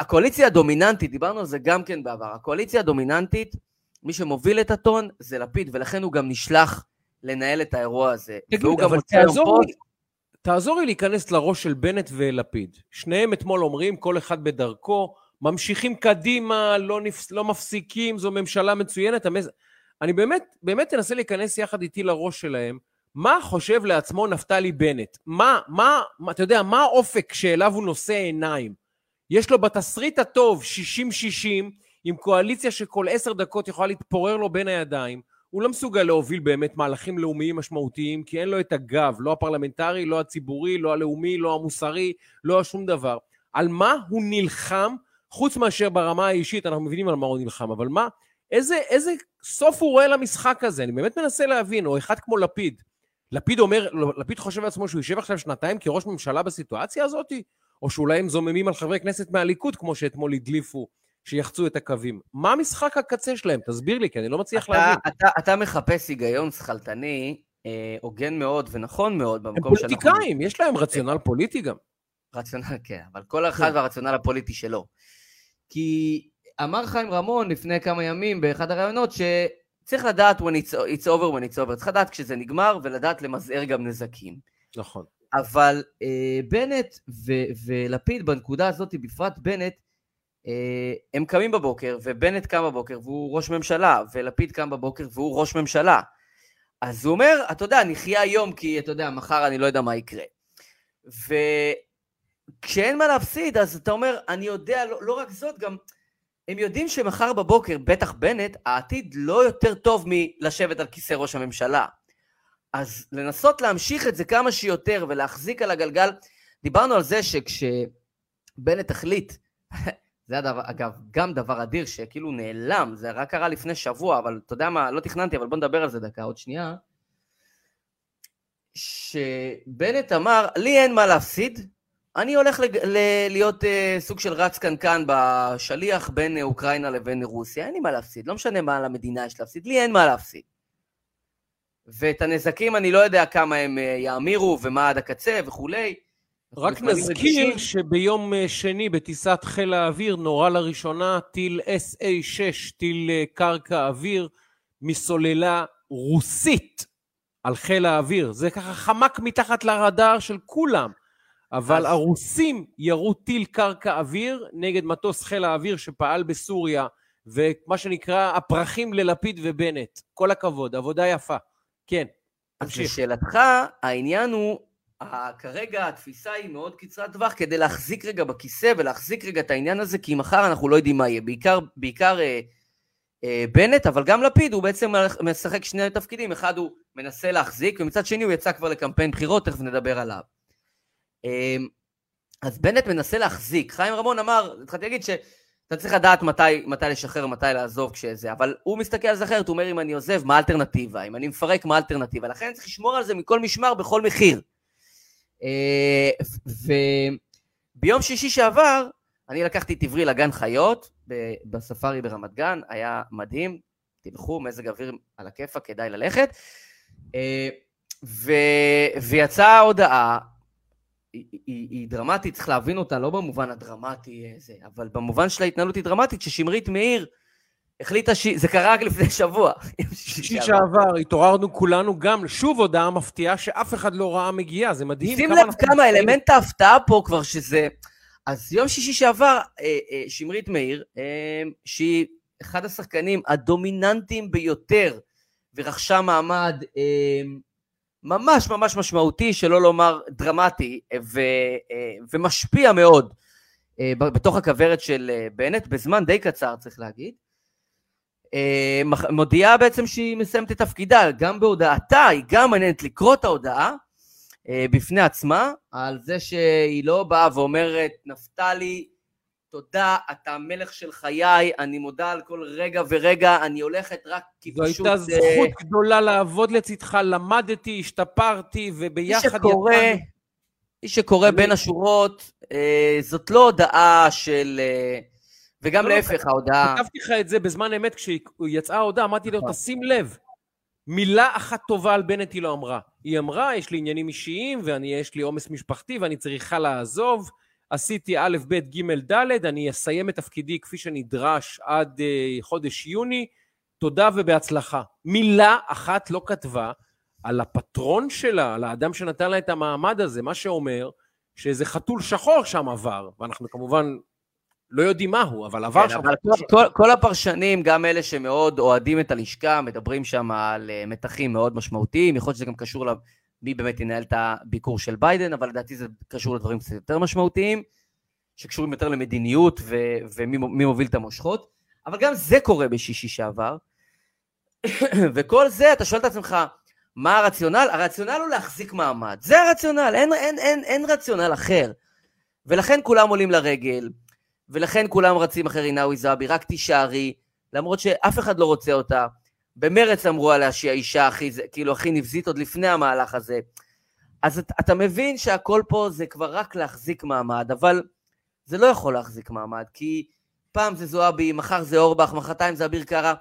Speaker 2: הקואליציה הדומיננטית, דיברנו על זה גם כן בעבר, הקואליציה הדומיננטית, מי שמוביל את הטון זה לפיד, ולכן הוא גם נשלח לנהל את האירוע הזה.
Speaker 3: תגיד, אבל תעזור לי, תעזור לי להיכנס לראש של בנט ולפיד. שניהם אתמול אומרים, כל אחד בדרכו, ממשיכים קדימה, לא, נפס, לא מפסיקים, זו ממשלה מצוינת. המס... אני באמת, באמת אנסה להיכנס יחד איתי לראש שלהם, מה חושב לעצמו נפתלי בנט? מה, מה, מה, אתה יודע, מה האופק שאליו הוא נושא עיניים? יש לו בתסריט הטוב 60-60, עם קואליציה שכל עשר דקות יכולה להתפורר לו בין הידיים. הוא לא מסוגל להוביל באמת מהלכים לאומיים משמעותיים, כי אין לו את הגב, לא הפרלמנטרי, לא הציבורי, לא הלאומי, לא המוסרי, לא שום דבר. על מה הוא נלחם, חוץ מאשר ברמה האישית, אנחנו מבינים על מה הוא נלחם, אבל מה, איזה, איזה סוף הוא רואה למשחק הזה? אני באמת מנסה להבין, או אחד כמו לפיד. לפיד אומר, לפיד חושב לעצמו שהוא יושב עכשיו שנתיים כראש ממשלה בסיטואציה הזאת? או שאולי הם זוממים על חברי כנסת מהליכוד, כמו שאתמול הדליפו, שיחצו את הקווים. מה משחק הקצה שלהם? תסביר לי, כי אני לא מצליח
Speaker 2: אתה,
Speaker 3: להבין.
Speaker 2: אתה, אתה מחפש היגיון שכלתני, אה, הוגן מאוד ונכון מאוד
Speaker 3: הם
Speaker 2: במקום שאנחנו...
Speaker 3: פוליטיקאים, יש להם רציונל פוליטי גם.
Speaker 2: רציונל, כן, אבל כל אחד והרציונל הפוליטי שלו. כי אמר חיים רמון לפני כמה ימים באחד הראיונות שצריך לדעת when it's, it's over when it's over, צריך לדעת כשזה נגמר ולדעת למזער גם נזקים.
Speaker 3: נכון.
Speaker 2: אבל אה, בנט ו- ולפיד בנקודה הזאת, בפרט בנט, אה, הם קמים בבוקר, ובנט קם בבוקר והוא ראש ממשלה, ולפיד קם בבוקר והוא ראש ממשלה. אז הוא אומר, אתה יודע, נחיה היום כי אתה יודע, מחר אני לא יודע מה יקרה. וכשאין מה להפסיד, אז אתה אומר, אני יודע, לא, לא רק זאת, גם הם יודעים שמחר בבוקר, בטח בנט, העתיד לא יותר טוב מלשבת על כיסא ראש הממשלה. אז לנסות להמשיך את זה כמה שיותר ולהחזיק על הגלגל, דיברנו על זה שכשבנט החליט, זה הדבר, אגב, גם דבר אדיר שכאילו נעלם, זה רק קרה לפני שבוע, אבל אתה יודע מה, לא תכננתי, אבל בוא נדבר על זה דקה, עוד שנייה. שבנט אמר, לי אין מה להפסיד, אני הולך לג... ל... להיות uh, סוג של רץ קנקן בשליח בין אוקראינה לבין רוסיה, אין לי מה להפסיד, לא משנה מה למדינה יש להפסיד, לי אין מה להפסיד. ואת הנזקים אני לא יודע כמה הם uh, יאמירו ומה עד הקצה וכולי.
Speaker 3: רק נזכיר שביום שני בטיסת חיל האוויר נורה לראשונה טיל SA-6, טיל קרקע אוויר, מסוללה רוסית על חיל האוויר. זה ככה חמק מתחת לרדאר של כולם. אבל אז... הרוסים ירו טיל קרקע אוויר נגד מטוס חיל האוויר שפעל בסוריה, ומה שנקרא הפרחים ללפיד ובנט. כל הכבוד, עבודה יפה. כן,
Speaker 2: תמשיך. אז לשאלתך, העניין הוא, כרגע התפיסה היא מאוד קצרת טווח כדי להחזיק רגע בכיסא ולהחזיק רגע את העניין הזה, כי מחר אנחנו לא יודעים מה יהיה. בעיקר, בעיקר אה, אה, בנט, אבל גם לפיד, הוא בעצם משחק שני תפקידים. אחד הוא מנסה להחזיק, ומצד שני הוא יצא כבר לקמפיין בחירות, תכף נדבר עליו. אמ, אז בנט מנסה להחזיק. חיים רמון אמר, התחלתי להגיד שאתה צריך לדעת מתי, מתי לשחרר, מתי לעזוב כשזה, אבל הוא מסתכל על זה אחרת, הוא אומר אם אני עוזב, מה האלטרנטיבה? אם אני מפרק, מה האלטרנטיבה? לכן צריך לשמור על זה מכל משמר, בכל מחיר. אה, וביום שישי שעבר, אני לקחתי את עברי לגן חיות בספארי ברמת גן, היה מדהים, תלכו, מזג אוויר על הכיפה, כדאי ללכת. אה, ו... ויצאה הודעה היא, היא, היא דרמטית, צריך להבין אותה, לא במובן הדרמטי הזה, אבל במובן של ההתנהלות היא דרמטית, ששמרית מאיר החליטה ש... זה קרה רק לפני שבוע.
Speaker 3: שישי שעבר, התעוררנו כולנו גם, שוב הודעה מפתיעה שאף אחד לא ראה מגיעה, זה מדהים.
Speaker 2: שים לב כמה אלמנט ההפתעה פה כבר שזה... אז יום שישי שעבר, אה, אה, שמרית מאיר, אה, שהיא אחד השחקנים הדומיננטיים ביותר, ורכשה מעמד ממש ממש משמעותי, שלא לומר דרמטי, ו, אה, ומשפיע מאוד אה, בתוך הכוורת של אה, בנט, בזמן די קצר צריך להגיד. מודיעה בעצם שהיא מסיימת את תפקידה, גם בהודעתה, היא גם מעניינת לקרוא את ההודעה בפני עצמה, על זה שהיא לא באה ואומרת, נפתלי, תודה, אתה המלך של חיי, אני מודה על כל רגע ורגע, אני הולכת רק כי
Speaker 3: זו פשוט... זו הייתה זכות uh, גדולה לעבוד לצדך, למדתי, השתפרתי, וביחד...
Speaker 2: מי שקורא, יצאנו... מי שקורא. בין השורות, uh, זאת לא הודעה של... Uh, וגם לא, לא להפך, לא, ההודעה...
Speaker 3: כתבתי לך את זה בזמן אמת, כשיצאה ההודעה, אמרתי לו, נכון. תשים לב, מילה אחת טובה על בנט היא לא אמרה. היא אמרה, יש לי עניינים אישיים, ויש לי עומס משפחתי, ואני צריכה לעזוב. עשיתי א', ב', ג', ד', אני אסיים את תפקידי כפי שנדרש עד uh, חודש יוני, תודה ובהצלחה. מילה אחת לא כתבה על הפטרון שלה, על האדם שנתן לה את המעמד הזה, מה שאומר שאיזה חתול שחור שם עבר, ואנחנו כמובן לא יודעים מהו, אבל עבר
Speaker 2: כן,
Speaker 3: שם...
Speaker 2: אבל כל, כל, כל הפרשנים, גם אלה שמאוד אוהדים את הלשכה, מדברים שם על אה, מתחים מאוד משמעותיים, יכול להיות שזה גם קשור למי באמת ינהל את הביקור של ביידן, אבל לדעתי זה קשור לדברים קצת יותר משמעותיים, שקשורים יותר למדיניות ו, ומי מי מוביל את המושכות, אבל גם זה קורה בשישי שעבר, וכל זה, אתה שואל את עצמך, מה הרציונל? הרציונל הוא להחזיק מעמד, זה הרציונל, אין, אין, אין, אין רציונל אחר. ולכן כולם עולים לרגל, ולכן כולם רצים אחרי רינאוי זועבי, רק תישארי, למרות שאף אחד לא רוצה אותה. במרץ אמרו עליה שהיא האישה הכי, כאילו, הכי נבזית עוד לפני המהלך הזה. אז אתה, אתה מבין שהכל פה זה כבר רק להחזיק מעמד, אבל זה לא יכול להחזיק מעמד, כי פעם זה זועבי, מחר זה אורבך, מחרתיים זה אביר קארה.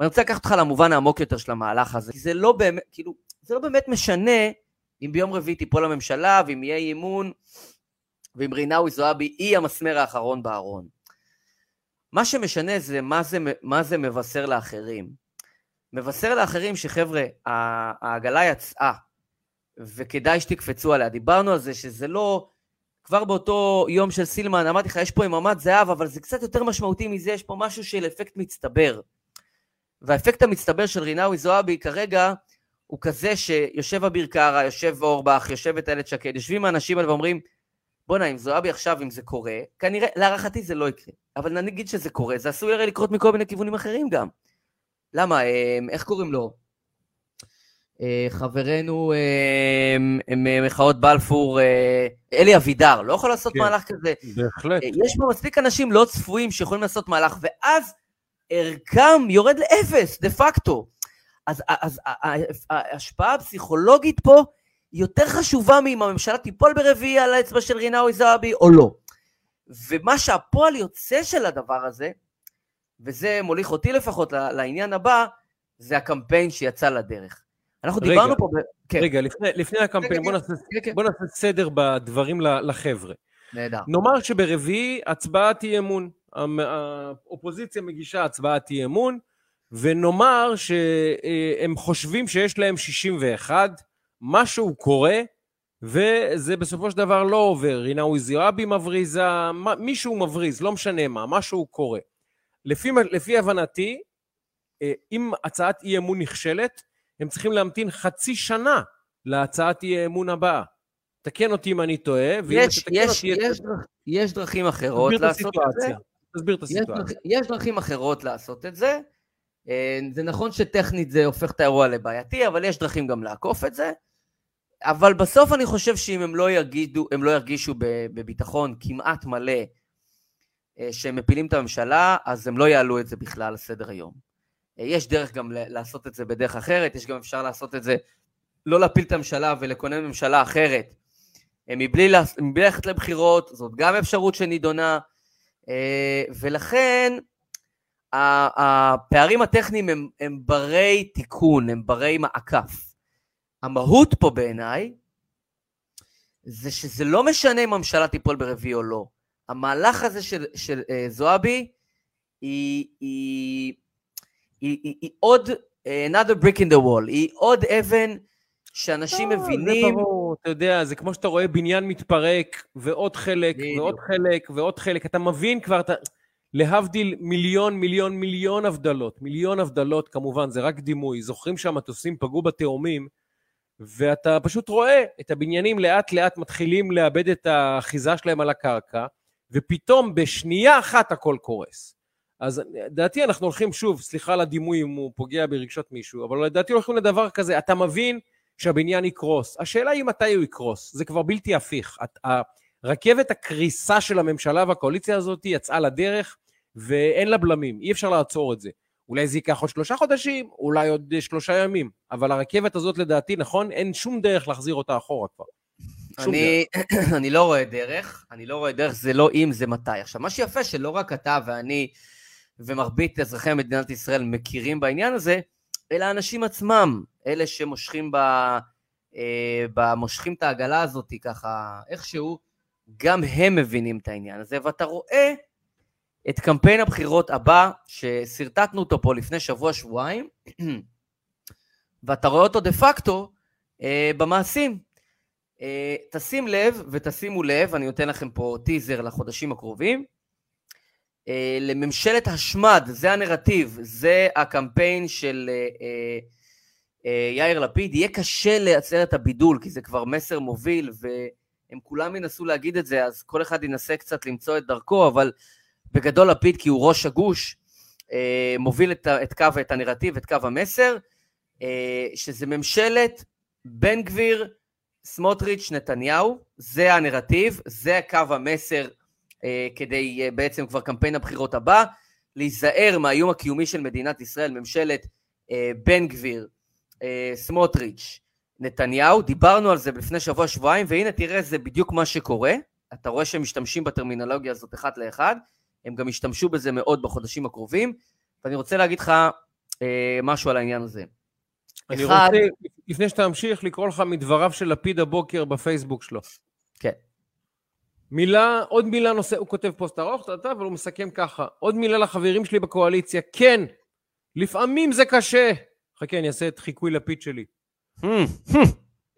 Speaker 2: ואני רוצה לקחת אותך למובן העמוק יותר של המהלך הזה, כי זה לא באמת, כאילו, זה לא באמת משנה אם ביום רביעי תיפול הממשלה, ואם יהיה אי אמון, ואם רינאוי זועבי היא המסמר האחרון בארון. מה שמשנה זה מה זה, מה זה מבשר לאחרים. מבשר לאחרים שחבר'ה, העגלה יצאה, וכדאי שתקפצו עליה. דיברנו על זה שזה לא... כבר באותו יום של סילמן, אמרתי לך, יש פה איממת זהב, אבל זה קצת יותר משמעותי מזה, יש פה משהו של אפקט מצטבר. והאפקט המצטבר של רינאוי זועבי כרגע הוא כזה שיושב אביר קארה, יושב אורבך, יושבת איילת שקד, יושבים האנשים האלה ואומרים, בואנה, אם זועבי עכשיו, אם זה קורה, כנראה, להערכתי זה לא יקרה. אבל נגיד שזה קורה, זה עשוי הרי לקרות מכל מיני כיוונים אחרים גם. למה, אה, איך קוראים לו? אה, חברנו ממחאות בלפור, אה, אלי אבידר, לא יכול לעשות כן, מהלך כזה.
Speaker 3: בהחלט.
Speaker 2: יש פה מספיק אנשים לא צפויים שיכולים לעשות מהלך, ואז ערכם יורד לאפס, דה פקטו. אז, אז ההשפעה הפסיכולוגית פה יותר חשובה מאם הממשלה תיפול ברביעי על האצבע של רינאוי זועבי או לא. ומה שהפועל יוצא של הדבר הזה, וזה מוליך אותי לפחות לעניין הבא, זה הקמפיין שיצא לדרך. אנחנו רגע, דיברנו פה... ב...
Speaker 3: כן. רגע, לפני, לפני הקמפיין, בוא נעשה, כן, כן. בוא נעשה סדר בדברים לחבר'ה.
Speaker 2: נהדר.
Speaker 3: נאמר שברביעי הצבעת אי אמון. האופוזיציה מגישה הצבעת אי אמון, ונאמר שהם חושבים שיש להם 61, משהו קורה, וזה בסופו של דבר לא עובר. רינאוי זועבי מבריזה, מישהו מבריז, לא משנה מה, משהו קורה. לפי, לפי הבנתי, אה, אם הצעת אי אמון נכשלת, הם צריכים להמתין חצי שנה להצעת אי אמון הבאה. תקן אותי אם אני טועה,
Speaker 2: ואם יש, תתקן יש, אותי... יש, דרכ, יש דרכים אחרות לעשות את זה.
Speaker 3: תסביר את הסיטואציה.
Speaker 2: יש, יש דרכים אחרות לעשות את זה. זה נכון שטכנית זה הופך את האירוע לבעייתי, אבל יש דרכים גם לעקוף את זה. אבל בסוף אני חושב שאם הם לא ירגישו, הם לא ירגישו בביטחון כמעט מלא שהם מפילים את הממשלה, אז הם לא יעלו את זה בכלל לסדר היום. אה, יש דרך גם לעשות את זה בדרך אחרת, יש גם אפשר לעשות את זה, לא להפיל את הממשלה ולכונן ממשלה אחרת, מבלי, מבלי ללכת לבחירות, זאת גם אפשרות שנידונה, ולכן הפערים הטכניים הם, הם ברי תיקון, הם ברי מעקף. המהות פה בעיניי, זה שזה לא משנה אם הממשלה תיפול ברביעי או לא. המהלך הזה של, של uh, זועבי היא, היא, היא, היא, היא עוד uh, another brick in the wall, היא עוד אבן שאנשים לא, מבינים...
Speaker 3: זה ברור, אתה יודע, זה כמו שאתה רואה בניין מתפרק, ועוד חלק, ועוד חלק, ועוד חלק, אתה מבין כבר, אתה... להבדיל מיליון, מיליון, מיליון הבדלות, מיליון הבדלות כמובן, זה רק דימוי, זוכרים שהמטוסים פגעו בתאומים, ואתה פשוט רואה את הבניינים לאט לאט מתחילים לאבד את האחיזה שלהם על הקרקע, ופתאום בשנייה אחת הכל קורס. אז לדעתי אנחנו הולכים שוב, סליחה על הדימוי אם הוא פוגע ברגשות מישהו, אבל לדעתי הולכים לדבר כזה, אתה מבין שהבניין יקרוס. השאלה היא מתי הוא יקרוס, זה כבר בלתי הפיך. רכבת הקריסה של הממשלה והקואליציה הזאת יצאה לדרך, ואין לה בלמים, אי אפשר לעצור את זה. אולי זה ייקח עוד שלושה חודשים, אולי עוד שלושה ימים, אבל הרכבת הזאת לדעתי, נכון, אין שום דרך להחזיר אותה אחורה כבר.
Speaker 2: אני, אני לא רואה דרך, אני לא רואה דרך, זה לא אם, זה מתי. עכשיו, מה שיפה שלא רק אתה ואני ומרבית אזרחי מדינת ישראל מכירים בעניין הזה, אלא האנשים עצמם, אלה שמושכים ב... אה, מושכים את העגלה הזאת ככה איכשהו, גם הם מבינים את העניין הזה, ואתה רואה את קמפיין הבחירות הבא, ששרטטנו אותו פה לפני שבוע-שבועיים, ואתה רואה אותו דה פקטו אה, במעשים. אה, תשים לב ותשימו לב, אני נותן לכם פה טיזר לחודשים הקרובים, אה, לממשלת השמד, זה הנרטיב, זה הקמפיין של אה, אה, אה, יאיר לפיד, יהיה קשה לייצר את הבידול, כי זה כבר מסר מוביל, והם כולם ינסו להגיד את זה, אז כל אחד ינסה קצת למצוא את דרכו, אבל בגדול לפיד, כי הוא ראש הגוש, אה, מוביל את, את קו, את הנרטיב, את קו המסר, אה, שזה ממשלת בן גביר, סמוטריץ', נתניהו, זה הנרטיב, זה קו המסר אה, כדי אה, בעצם כבר קמפיין הבחירות הבא, להיזהר מהאיום הקיומי של מדינת ישראל, ממשלת אה, בן גביר, אה, סמוטריץ', נתניהו, דיברנו על זה לפני שבוע-שבועיים, והנה תראה, זה בדיוק מה שקורה. אתה רואה שהם משתמשים בטרמינולוגיה הזאת אחד לאחד, הם גם ישתמשו בזה מאוד בחודשים הקרובים, ואני רוצה להגיד לך אה, משהו על העניין הזה.
Speaker 3: אני
Speaker 2: אחד-
Speaker 3: רוצה, לפני שאתה ממשיך, לקרוא לך מדבריו של לפיד הבוקר בפייסבוק שלו.
Speaker 2: כן.
Speaker 3: מילה, עוד מילה נושא, הוא כותב פוסט ארוך, אתה, אבל הוא מסכם ככה. עוד מילה לחברים שלי בקואליציה, כן, לפעמים זה קשה. חכה, אני אעשה את חיקוי לפיד שלי.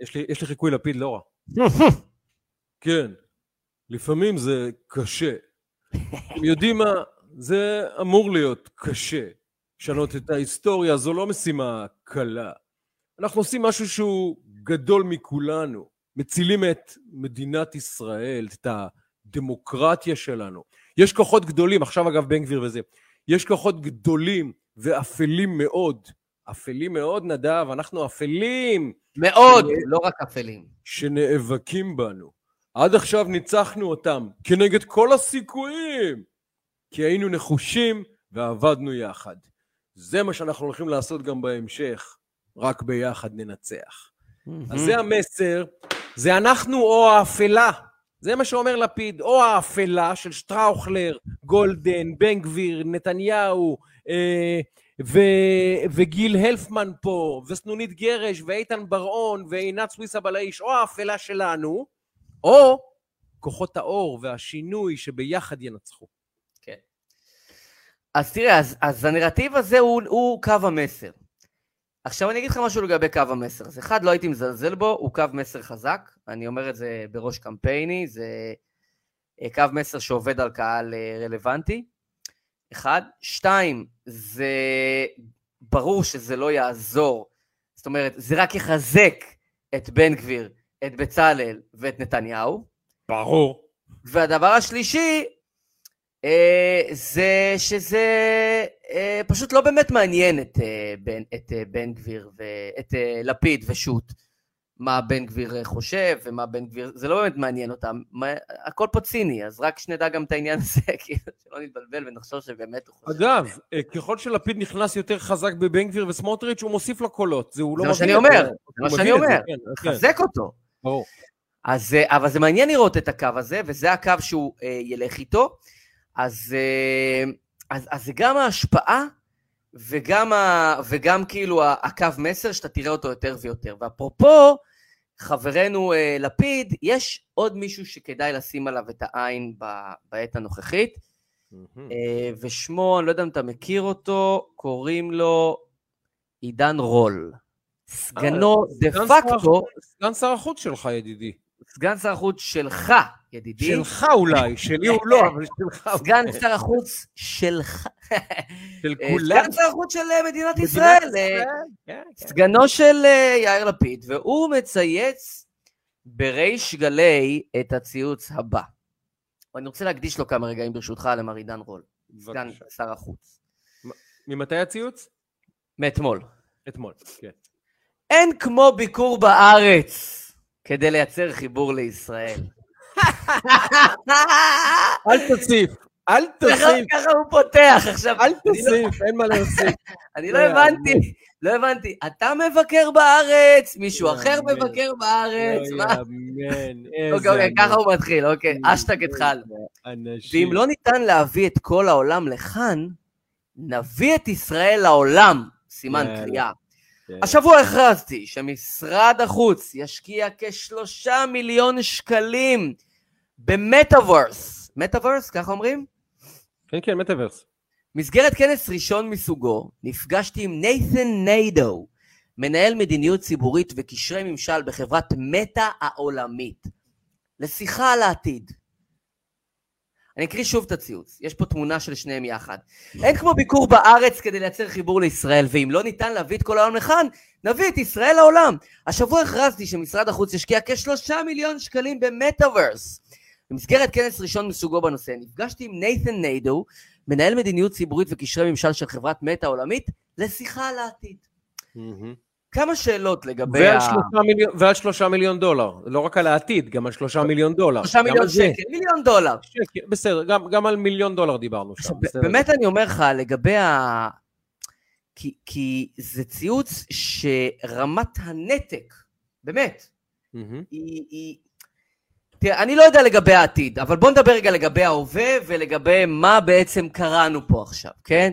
Speaker 3: יש לי, יש לי חיקוי לפיד לא רע. כן, לפעמים זה קשה. אתם יודעים מה? זה אמור להיות קשה. לשנות את ההיסטוריה זו לא משימה קלה. אנחנו עושים משהו שהוא גדול מכולנו. מצילים את מדינת ישראל, את הדמוקרטיה שלנו. יש כוחות גדולים, עכשיו אגב בן גביר וזה, יש כוחות גדולים ואפלים מאוד. אפלים מאוד, נדב, אנחנו אפלים.
Speaker 2: מאוד, לא רק אפלים.
Speaker 3: שנאבקים בנו. עד עכשיו ניצחנו אותם כנגד כל הסיכויים, כי היינו נחושים ועבדנו יחד. זה מה שאנחנו הולכים לעשות גם בהמשך, רק ביחד ננצח. אז זה המסר, זה אנחנו או האפלה. זה מה שאומר לפיד, או האפלה של שטראוכלר, גולדן, בן גביר, נתניהו, אה, ו- וגיל הלפמן פה, וסנונית גרש, ואיתן בר-און, ועינת סוויסה בלאיש, או האפלה שלנו, או כוחות האור והשינוי שביחד ינצחו.
Speaker 2: אז תראה, אז, אז הנרטיב הזה הוא, הוא קו המסר. עכשיו אני אגיד לך משהו לגבי קו המסר. אז אחד, לא הייתי מזלזל בו, הוא קו מסר חזק. אני אומר את זה בראש קמפייני, זה אה, קו מסר שעובד על קהל אה, רלוונטי. אחד. שתיים, זה ברור שזה לא יעזור. זאת אומרת, זה רק יחזק את בן גביר, את בצלאל ואת נתניהו.
Speaker 3: ברור.
Speaker 2: והדבר השלישי, זה שזה אה, פשוט לא באמת מעניין את, אה, בן, את אה, בן גביר אה, לפיד ושות' מה בן גביר אה, חושב ומה בן גביר, זה לא באמת מעניין אותם, מה, הכל פה ציני, אז רק שנדע גם את העניין הזה, כאילו, שלא נתבלבל ונחשוב שבאמת הוא חושב.
Speaker 3: אגב, אה, ככל שלפיד נכנס יותר חזק בבן גביר וסמוטריץ', הוא מוסיף לו קולות. זה הוא לא
Speaker 2: זה מה שאני
Speaker 3: את
Speaker 2: אומר,
Speaker 3: זה.
Speaker 2: מה שאני
Speaker 3: את
Speaker 2: אומר.
Speaker 3: כן, כן,
Speaker 2: חזק אותו.
Speaker 3: ברור.
Speaker 2: אז, אה, אבל זה מעניין לראות את הקו הזה, וזה הקו שהוא אה, ילך איתו. אז, אה, אז, אז זה גם ההשפעה וגם, ה, וגם כאילו הקו מסר שאתה תראה אותו יותר ויותר. ואפרופו, חברנו אה, לפיד, יש עוד מישהו שכדאי לשים עליו את העין בעת הנוכחית. אה, ושמו, אני לא יודע אם אתה מכיר אותו, קוראים לו עידן רול. סגנו דה פקטו,
Speaker 3: סגן שר החוץ שלך, ידידי.
Speaker 2: סגן שר החוץ שלך, ידידי.
Speaker 3: שלך אולי, שלי הוא לא, אבל שלך.
Speaker 2: סגן שר החוץ שלך.
Speaker 3: של
Speaker 2: אה,
Speaker 3: כולם.
Speaker 2: סגן שר החוץ של אה, מדינת ישראל. אה,
Speaker 3: כן, כן.
Speaker 2: סגנו של יאיר לפיד, והוא מצייץ בריש גלי את הציוץ הבא. ואני רוצה להקדיש לו כמה רגעים ברשותך למר עידן רול, סגן. שר החוץ.
Speaker 3: ממתי הציוץ?
Speaker 2: מאתמול.
Speaker 3: אתמול, כן.
Speaker 2: אין כמו ביקור בארץ כדי לייצר חיבור לישראל.
Speaker 3: אל תוסיף, אל
Speaker 2: ככה
Speaker 3: תוסיף,
Speaker 2: ככה הוא פותח עכשיו.
Speaker 3: אל
Speaker 2: לא-
Speaker 3: תוסיף, אין מה להוסיף.
Speaker 2: אני לא
Speaker 3: לא
Speaker 2: הבנתי, לא הבנתי. אתה מבקר בארץ, מישהו
Speaker 3: לא
Speaker 2: אחר. מבקר בארץ,
Speaker 3: לא
Speaker 2: מה? אוקיי. אוקיי, ככה הוא מתחיל, אוקיי, אשטג התחל. ואם לא ניתן להביא את כל העולם לכאן, נביא את ישראל לעולם, סימן
Speaker 3: יאללה.
Speaker 2: קריאה.
Speaker 3: כן.
Speaker 2: השבוע הכרזתי שמשרד החוץ ישקיע כשלושה מיליון שקלים במטאוורס. מטאוורס, ככה אומרים?
Speaker 3: כן, כן, מטאוורס.
Speaker 2: מסגרת כנס ראשון מסוגו, נפגשתי עם נייתן ניידו, מנהל מדיניות ציבורית וקשרי ממשל בחברת מטא העולמית, לשיחה על העתיד. אני אקריא שוב את הציוץ, יש פה תמונה של שניהם יחד. אין כמו ביקור בארץ כדי לייצר חיבור לישראל, ואם לא ניתן להביא את כל העולם לכאן, נביא את ישראל לעולם. השבוע הכרזתי שמשרד החוץ ישקיע כשלושה מיליון שקלים במטאוורס. במסגרת כנס ראשון מסוגו בנושא, נפגשתי עם נייתן ניידו, מנהל מדיניות ציבורית וקשרי ממשל של חברת מטא העולמית, לשיחה על העתיד. כמה שאלות לגבי
Speaker 3: ועל
Speaker 2: ה...
Speaker 3: שלושה מיליון- ועל שלושה מיליון דולר, לא רק על העתיד, גם על שלושה מיליון דולר.
Speaker 2: שלושה מיליון. שקל, מיליון דולר.
Speaker 3: שקל, בסדר, גם, גם על מיליון דולר דיברנו שם. בסדר.
Speaker 2: באמת אני אומר לך, לגבי ה... כי, כי זה ציוץ שרמת הנתק, באמת. היא, היא... תראה, אני לא יודע לגבי העתיד, אבל בוא נדבר רגע לגבי ההווה ולגבי מה בעצם קראנו פה עכשיו, כן?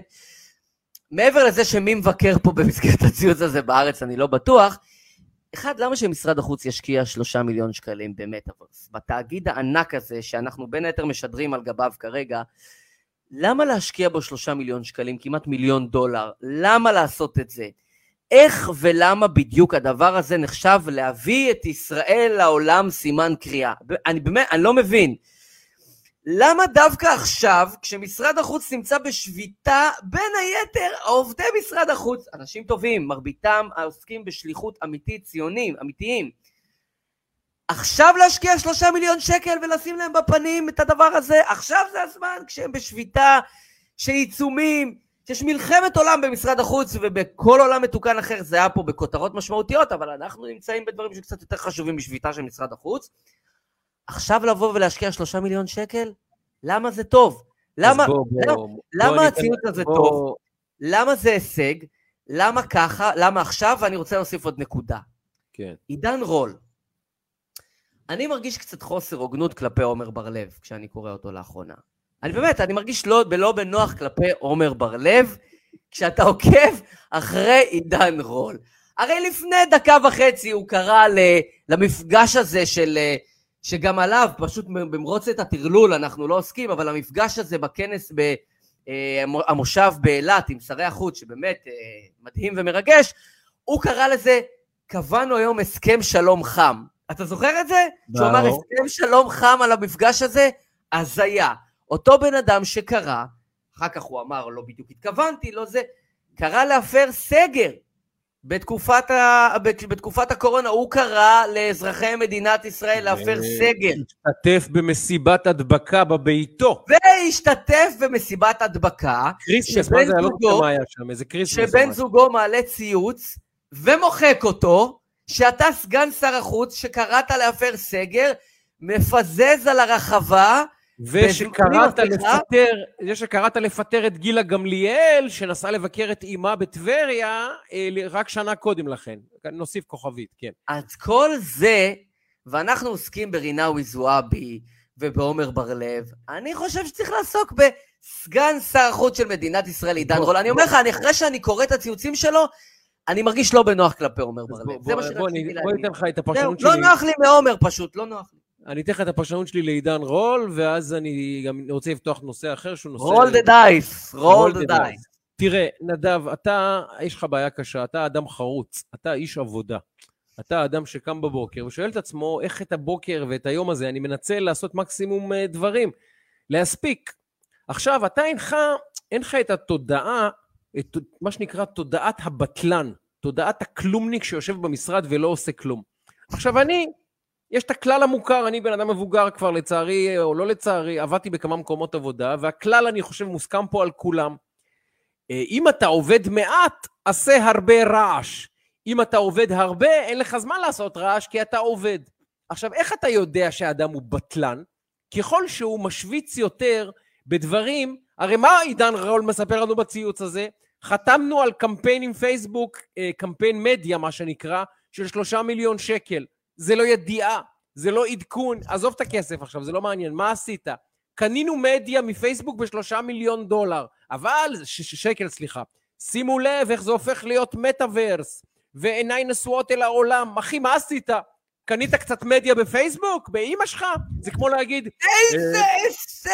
Speaker 2: מעבר לזה שמי מבקר פה במסגרת הציוץ הזה בארץ, אני לא בטוח. אחד, למה שמשרד החוץ ישקיע שלושה מיליון שקלים במטאוורס? בתאגיד הענק הזה, שאנחנו בין היתר משדרים על גביו כרגע, למה להשקיע בו שלושה מיליון שקלים, כמעט מיליון דולר? למה לעשות את זה? איך ולמה בדיוק הדבר הזה נחשב להביא את ישראל לעולם סימן קריאה? אני באמת, אני לא מבין. למה דווקא עכשיו, כשמשרד החוץ נמצא בשביתה, בין היתר עובדי משרד החוץ, אנשים טובים, מרביתם העוסקים בשליחות אמיתית, ציונים, אמיתיים, עכשיו להשקיע שלושה מיליון שקל ולשים להם בפנים את הדבר הזה, עכשיו זה הזמן כשהם בשביתה של עיצומים, שיש מלחמת עולם במשרד החוץ ובכל עולם מתוקן אחר זה היה פה בכותרות משמעותיות, אבל אנחנו נמצאים בדברים שקצת יותר חשובים משביתה של משרד החוץ. עכשיו לבוא ולהשקיע שלושה מיליון שקל? למה זה טוב? למה,
Speaker 3: בוא, בוא,
Speaker 2: למה-
Speaker 3: בוא
Speaker 2: למה הציוץ הזה
Speaker 3: בוא-
Speaker 2: טוב? למה זה הישג? למה ככה? למה עכשיו? ואני רוצה להוסיף עוד נקודה.
Speaker 3: כן.
Speaker 2: עידן רול. אני מרגיש קצת חוסר הוגנות כלפי עומר בר-לב כשאני קורא אותו לאחרונה. אני באמת, אני מרגיש לא, לא בנוח כלפי עומר בר-לב כשאתה עוקב אחרי עידן רול. הרי לפני דקה וחצי הוא קרא למפגש הזה של... אה, שגם עליו, פשוט במרוץ את הטרלול, אנחנו לא עוסקים, אבל המפגש הזה בכנס במושב באילת עם שרי החוץ, שבאמת אה, מדהים ומרגש, הוא קרא לזה, קבענו היום הסכם שלום חם. אתה זוכר את זה? שהוא אמר
Speaker 3: ברור.
Speaker 2: הסכם שלום חם על המפגש הזה? הזיה. אותו בן אדם שקרא, אחר כך הוא אמר, לא בדיוק התכוונתי, לא זה, קרא להפר סגר. בתקופת, ה... בתקופת הקורונה הוא קרא לאזרחי מדינת ישראל להפר סגר.
Speaker 3: השתתף במסיבת הדבקה בביתו.
Speaker 2: והשתתף במסיבת הדבקה,
Speaker 3: כריסמס, מה זה? אני לא זוכר מה היה שם, איזה כריסמס.
Speaker 2: שבן. זוגו מעלה ציוץ ומוחק אותו, שאתה סגן שר החוץ שקראת להפר סגר, מפזז על הרחבה,
Speaker 3: ושקראת לפטר, זה שקראת לפטר את גילה גמליאל, שנסעה לבקר את אימה בטבריה, אה, רק שנה קודם לכן. נוסיף כוכבית, כן.
Speaker 2: אז כל זה, ואנחנו עוסקים ברינאוי זועבי ובעומר בר-לב, אני חושב שצריך לעסוק בסגן שר החוץ של מדינת ישראל, עידן
Speaker 3: בוא-
Speaker 2: רול. אני אומר לך, אחרי שאני קורא את הציוצים שלו, אני מרגיש לא בנוח כלפי עומר בר-לב.
Speaker 3: בוא-
Speaker 2: זה מה
Speaker 3: בוא- בוא
Speaker 2: שרציתי
Speaker 3: בוא
Speaker 2: להגיד.
Speaker 3: ניתן לך את הפרשנות
Speaker 2: לא
Speaker 3: שלי.
Speaker 2: נוח לי מעומר פשוט, לא נוח לי.
Speaker 3: אני אתן לך את הפרשנות שלי לעידן רול, ואז אני גם רוצה לפתוח נושא אחר שהוא נושא...
Speaker 2: roll the dice, roll
Speaker 3: roll
Speaker 2: the
Speaker 3: the
Speaker 2: dice.
Speaker 3: תראה, נדב, אתה, יש לך בעיה קשה, אתה אדם חרוץ, אתה איש עבודה. אתה אדם שקם בבוקר ושואל את עצמו איך את הבוקר ואת היום הזה אני מנצל לעשות מקסימום אה, דברים, להספיק. עכשיו, אתה אינך, אין לך את התודעה, את מה שנקרא תודעת הבטלן, תודעת הכלומניק שיושב במשרד ולא עושה כלום. עכשיו, אני, יש את הכלל המוכר, אני בן אדם מבוגר כבר, לצערי, או לא לצערי, עבדתי בכמה מקומות עבודה, והכלל, אני חושב, מוסכם פה על כולם. אה, אם אתה עובד מעט, עשה הרבה רעש. אם אתה עובד הרבה, אין לך זמן לעשות רעש, כי אתה עובד. עכשיו, איך אתה יודע שהאדם הוא בטלן? ככל שהוא משוויץ יותר בדברים, הרי מה עידן רול מספר לנו בציוץ הזה? חתמנו על קמפיין עם פייסבוק, אה, קמפיין מדיה, מה שנקרא, של שלושה מיליון שקל. זה לא ידיעה, זה לא עדכון, עזוב את הכסף עכשיו, זה לא מעניין, מה עשית? קנינו מדיה מפייסבוק בשלושה מיליון דולר, אבל, ש- ש- שקל סליחה, שימו לב איך זה הופך להיות מטאוורס, ועיניי נשואות אל העולם, אחי, מה עשית? קנית קצת מדיה בפייסבוק? באימא שלך? זה כמו להגיד,
Speaker 2: איזה
Speaker 3: לא,
Speaker 2: הישג!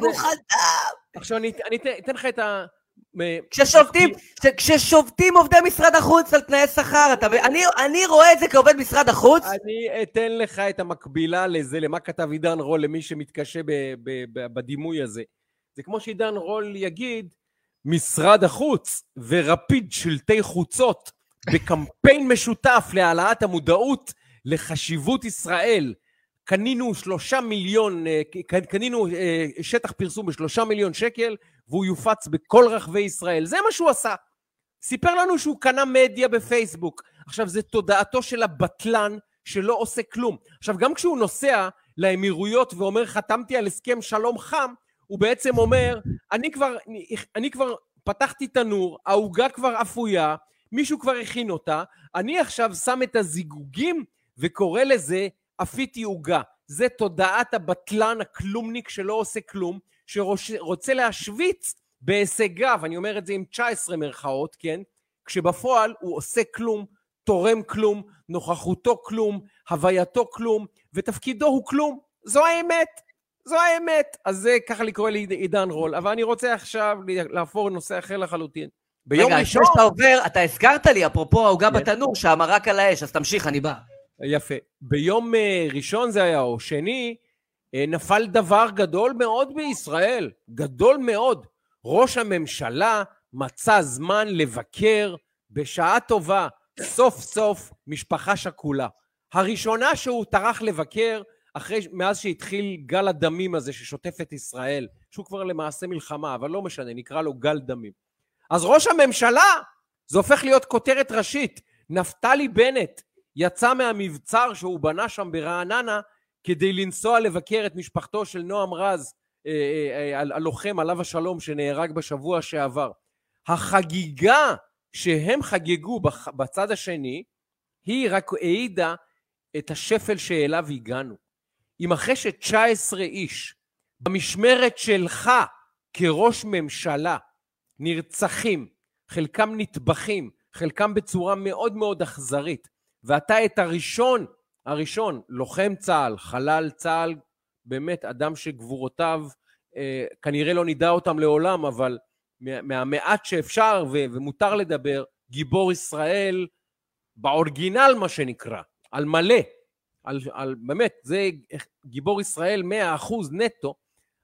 Speaker 3: זה-
Speaker 2: הוא חתם!
Speaker 3: עכשיו אני, אתן, לך את
Speaker 2: כששובתים, כששובתים עובדי משרד החוץ על תנאי שכר, אתה, אני, אני רואה את זה כעובד משרד החוץ.
Speaker 3: אני אתן לך את המקבילה לזה, למה כתב עידן רול, למי שמתקשה ב, ב, ב, בדימוי הזה. זה כמו שעידן רול יגיד, משרד החוץ ורפיד שלטי חוצות בקמפיין משותף להעלאת המודעות לחשיבות ישראל. קנינו שלושה מיליון, אה, קנינו אה, שטח פרסום בשלושה מיליון שקל, והוא יופץ בכל רחבי ישראל. זה מה שהוא עשה. סיפר לנו שהוא קנה מדיה בפייסבוק. עכשיו, זה תודעתו של הבטלן שלא עושה כלום. עכשיו, גם כשהוא נוסע לאמירויות ואומר, חתמתי על הסכם שלום חם, הוא בעצם אומר, אני כבר, אני כבר פתחתי תנור, העוגה כבר אפויה, מישהו כבר הכין אותה, אני עכשיו שם את הזיגוגים וקורא לזה אפיתי עוגה. זה תודעת הבטלן הכלומניק שלא עושה כלום, שרוצה להשוויץ בהישגיו, אני אומר את זה עם 19 מירכאות, כן? כשבפועל הוא עושה כלום, תורם כלום, נוכחותו כלום, הווייתו כלום, ותפקידו הוא כלום. זו האמת. זו האמת. אז זה ככה לקרוא לי עידן רול. אבל אני רוצה עכשיו להפור לנושא אחר לחלוטין.
Speaker 2: ביום רגע, ראשון... רגע, שאתה עובר, אתה הזכרת לי, אפרופו העוגה כן. בתנור, שהמרק על האש, אז תמשיך, אני בא.
Speaker 3: יפה. ביום אה, ראשון זה היה, או שני, נפל דבר גדול מאוד בישראל, גדול מאוד. ראש הממשלה מצא זמן לבקר בשעה טובה, סוף סוף, משפחה שכולה. הראשונה שהוא טרח לבקר אחרי, מאז שהתחיל גל הדמים הזה ששוטף את ישראל, שהוא כבר למעשה מלחמה, אבל לא משנה, נקרא לו גל דמים. אז ראש הממשלה, זה הופך להיות כותרת ראשית. נפתלי בנט יצא מהמבצר שהוא בנה שם ברעננה כדי לנסוע לבקר את משפחתו של נועם רז, אה, אה, אה, הלוחם עליו השלום שנהרג בשבוע שעבר. החגיגה שהם חגגו בצד השני, היא רק העידה את השפל שאליו הגענו. אם אחרי ש-19 איש במשמרת שלך כראש ממשלה נרצחים, חלקם נטבחים, חלקם בצורה מאוד מאוד אכזרית, ואתה את הראשון הראשון, לוחם צה"ל, חלל צה"ל, באמת אדם שגבורותיו, אה, כנראה לא נדע אותם לעולם, אבל מהמעט שאפשר ו- ומותר לדבר, גיבור ישראל באורגינל, מה שנקרא, על מלא, על, על באמת, זה גיבור ישראל 100% נטו,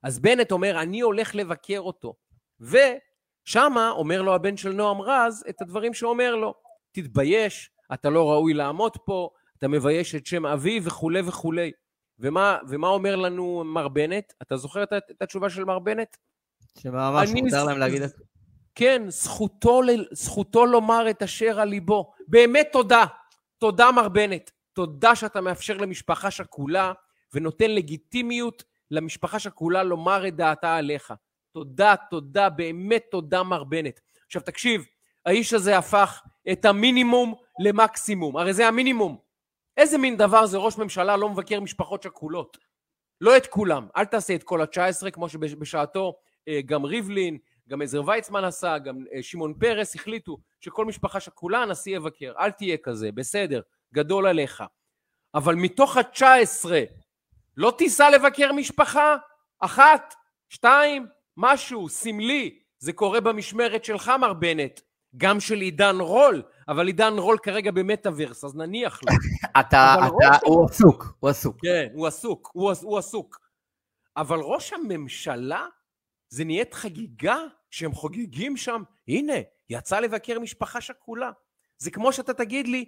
Speaker 3: אז בנט אומר, אני הולך לבקר אותו. ושמה אומר לו הבן של נועם רז את הדברים שאומר לו, תתבייש, אתה לא ראוי לעמוד פה, אתה מבייש את שם אבי וכולי וכולי. ומה, ומה אומר לנו מר בנט? אתה זוכר את, את התשובה של מר בנט?
Speaker 2: שממש מותר להם להגיד את זה.
Speaker 3: כן, זכותו, זכותו לומר את אשר על ליבו. באמת תודה. תודה, מר בנט. תודה שאתה מאפשר למשפחה שכולה ונותן לגיטימיות למשפחה שכולה לומר את דעתה עליך. תודה, תודה, באמת תודה, מר בנט. עכשיו תקשיב, האיש הזה הפך את המינימום למקסימום. הרי זה המינימום. איזה מין דבר זה ראש ממשלה לא מבקר משפחות שכולות? לא את כולם. אל תעשה את כל ה-19, כמו שבשעתו אה, גם ריבלין, גם עזר ויצמן עשה, גם אה, שמעון פרס החליטו שכל משפחה שכולה הנשיא יבקר. אל תהיה כזה, בסדר, גדול עליך. אבל מתוך ה-19 לא תיסע לבקר משפחה? אחת, שתיים, משהו, סמלי. זה קורה במשמרת שלך, מר בנט. גם של עידן רול, אבל עידן רול כרגע במטאוורס, אז נניח לו.
Speaker 2: אתה, אתה, הוא עסוק, הוא עסוק.
Speaker 3: כן, הוא עסוק, הוא, הוא עסוק. אבל ראש הממשלה, זה נהיית חגיגה שהם חוגגים שם, הנה, יצא לבקר משפחה שכולה. זה כמו שאתה תגיד לי,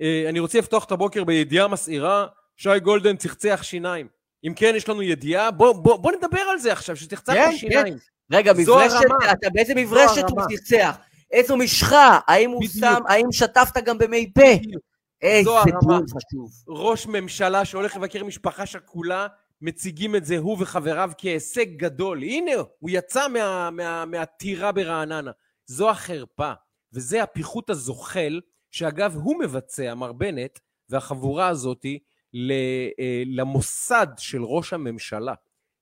Speaker 3: אה, אני רוצה לפתוח את הבוקר בידיעה מסעירה, שי גולדן צחצח שיניים. אם כן, יש לנו ידיעה, בוא, בוא, בוא נדבר על זה עכשיו, שתחצח כן, שיניים.
Speaker 2: כן. רגע, מברשת, אתה באיזה מברשת הוא צחצח? איזו משחה, האם הוא בדיוק. שם, האם שטפת גם במי פה? איזה דיון חשוב.
Speaker 3: ראש ממשלה שהולך לבקר משפחה שכולה, מציגים את זה הוא וחבריו כהישג גדול. הנה, הוא יצא מה, מה, מהטירה ברעננה. זו החרפה, וזה הפיחות הזוחל, שאגב, הוא מבצע, מר בנט, והחבורה הזאתי, אה, למוסד של ראש הממשלה.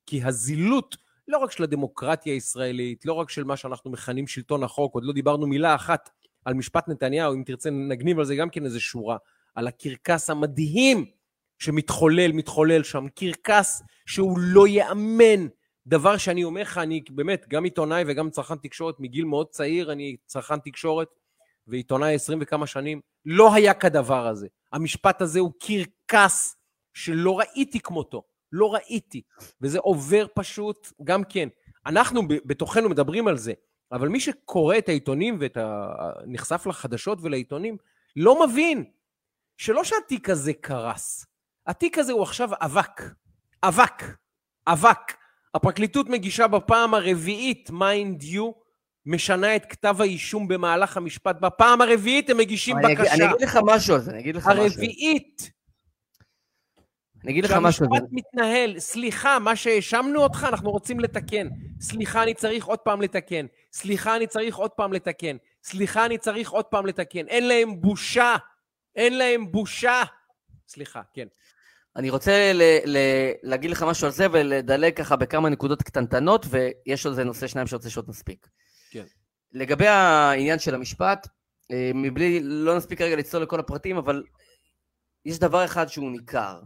Speaker 3: כי הזילות לא רק של הדמוקרטיה הישראלית, לא רק של מה שאנחנו מכנים שלטון החוק, עוד לא דיברנו מילה אחת על משפט נתניהו, אם תרצה נגניב על זה גם כן איזה שורה, על הקרקס המדהים שמתחולל, מתחולל שם, קרקס שהוא לא ייאמן דבר שאני אומר לך, אני באמת גם עיתונאי וגם צרכן תקשורת מגיל מאוד צעיר, אני צרכן תקשורת ועיתונאי עשרים וכמה שנים, לא היה כדבר הזה. המשפט הזה הוא קרקס שלא ראיתי כמותו, לא ראיתי. וזה עובר פשוט, גם כן. אנחנו בתוכנו מדברים על זה, אבל מי שקורא את העיתונים ונחשף לחדשות ולעיתונים, לא מבין שלא שהתיק הזה קרס, התיק הזה הוא עכשיו אבק. אבק. אבק. הפרקליטות מגישה בפעם הרביעית, mind you, משנה את כתב האישום במהלך המשפט. בפעם הרביעית הם מגישים
Speaker 2: אני
Speaker 3: בקשה.
Speaker 2: אני אגיד לך משהו על זה, אני אגיד לך משהו.
Speaker 3: הרביעית.
Speaker 2: אני אגיד לך משהו על זה.
Speaker 3: שהמשפט מתנהל, סליחה, מה שהאשמנו אותך, אנחנו רוצים לתקן. סליחה, אני צריך עוד פעם לתקן. סליחה, אני צריך עוד פעם לתקן. סליחה, אני צריך עוד פעם לתקן. אין להם בושה. אין להם בושה. סליחה, כן.
Speaker 2: אני רוצה ל- ל- להגיד לך משהו על זה ולדלג ככה בכמה נקודות קטנטנות, ויש על זה נושא שניים שרוצה שעוד נספיק.
Speaker 3: כן.
Speaker 2: לגבי העניין של המשפט, אה, מבלי, לא נספיק רגע לצלול לכל הפרטים, אבל יש דבר אחד שהוא ניכר,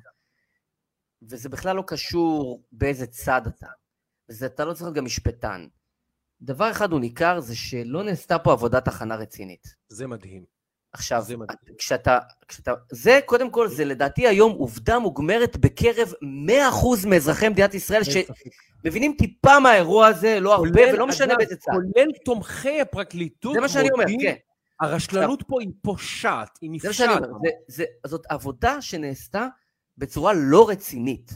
Speaker 2: וזה בכלל לא קשור באיזה צד אתה, וזה אתה לא צריך להיות גם משפטן. דבר אחד הוא ניכר, זה שלא נעשתה פה עבודת הכנה רצינית.
Speaker 3: זה מדהים.
Speaker 2: עכשיו,
Speaker 3: זה מדהים.
Speaker 2: כשאתה, כשאתה, זה קודם כל, זה לדעתי היום עובדה מוגמרת בקרב 100% מאזרחי מדינת ישראל. שמבינים טיפה מהאירוע הזה, לא הרבה,
Speaker 3: כולל,
Speaker 2: ולא משנה באיזה צד.
Speaker 3: כולל תומכי הפרקליטות
Speaker 2: זה מה שאני אומר, כן.
Speaker 3: הרשלנות פה היא פושעת, היא
Speaker 2: זה מה שאני
Speaker 3: נפשעת.
Speaker 2: אומר, זה, זה, זאת עבודה שנעשתה בצורה לא רצינית.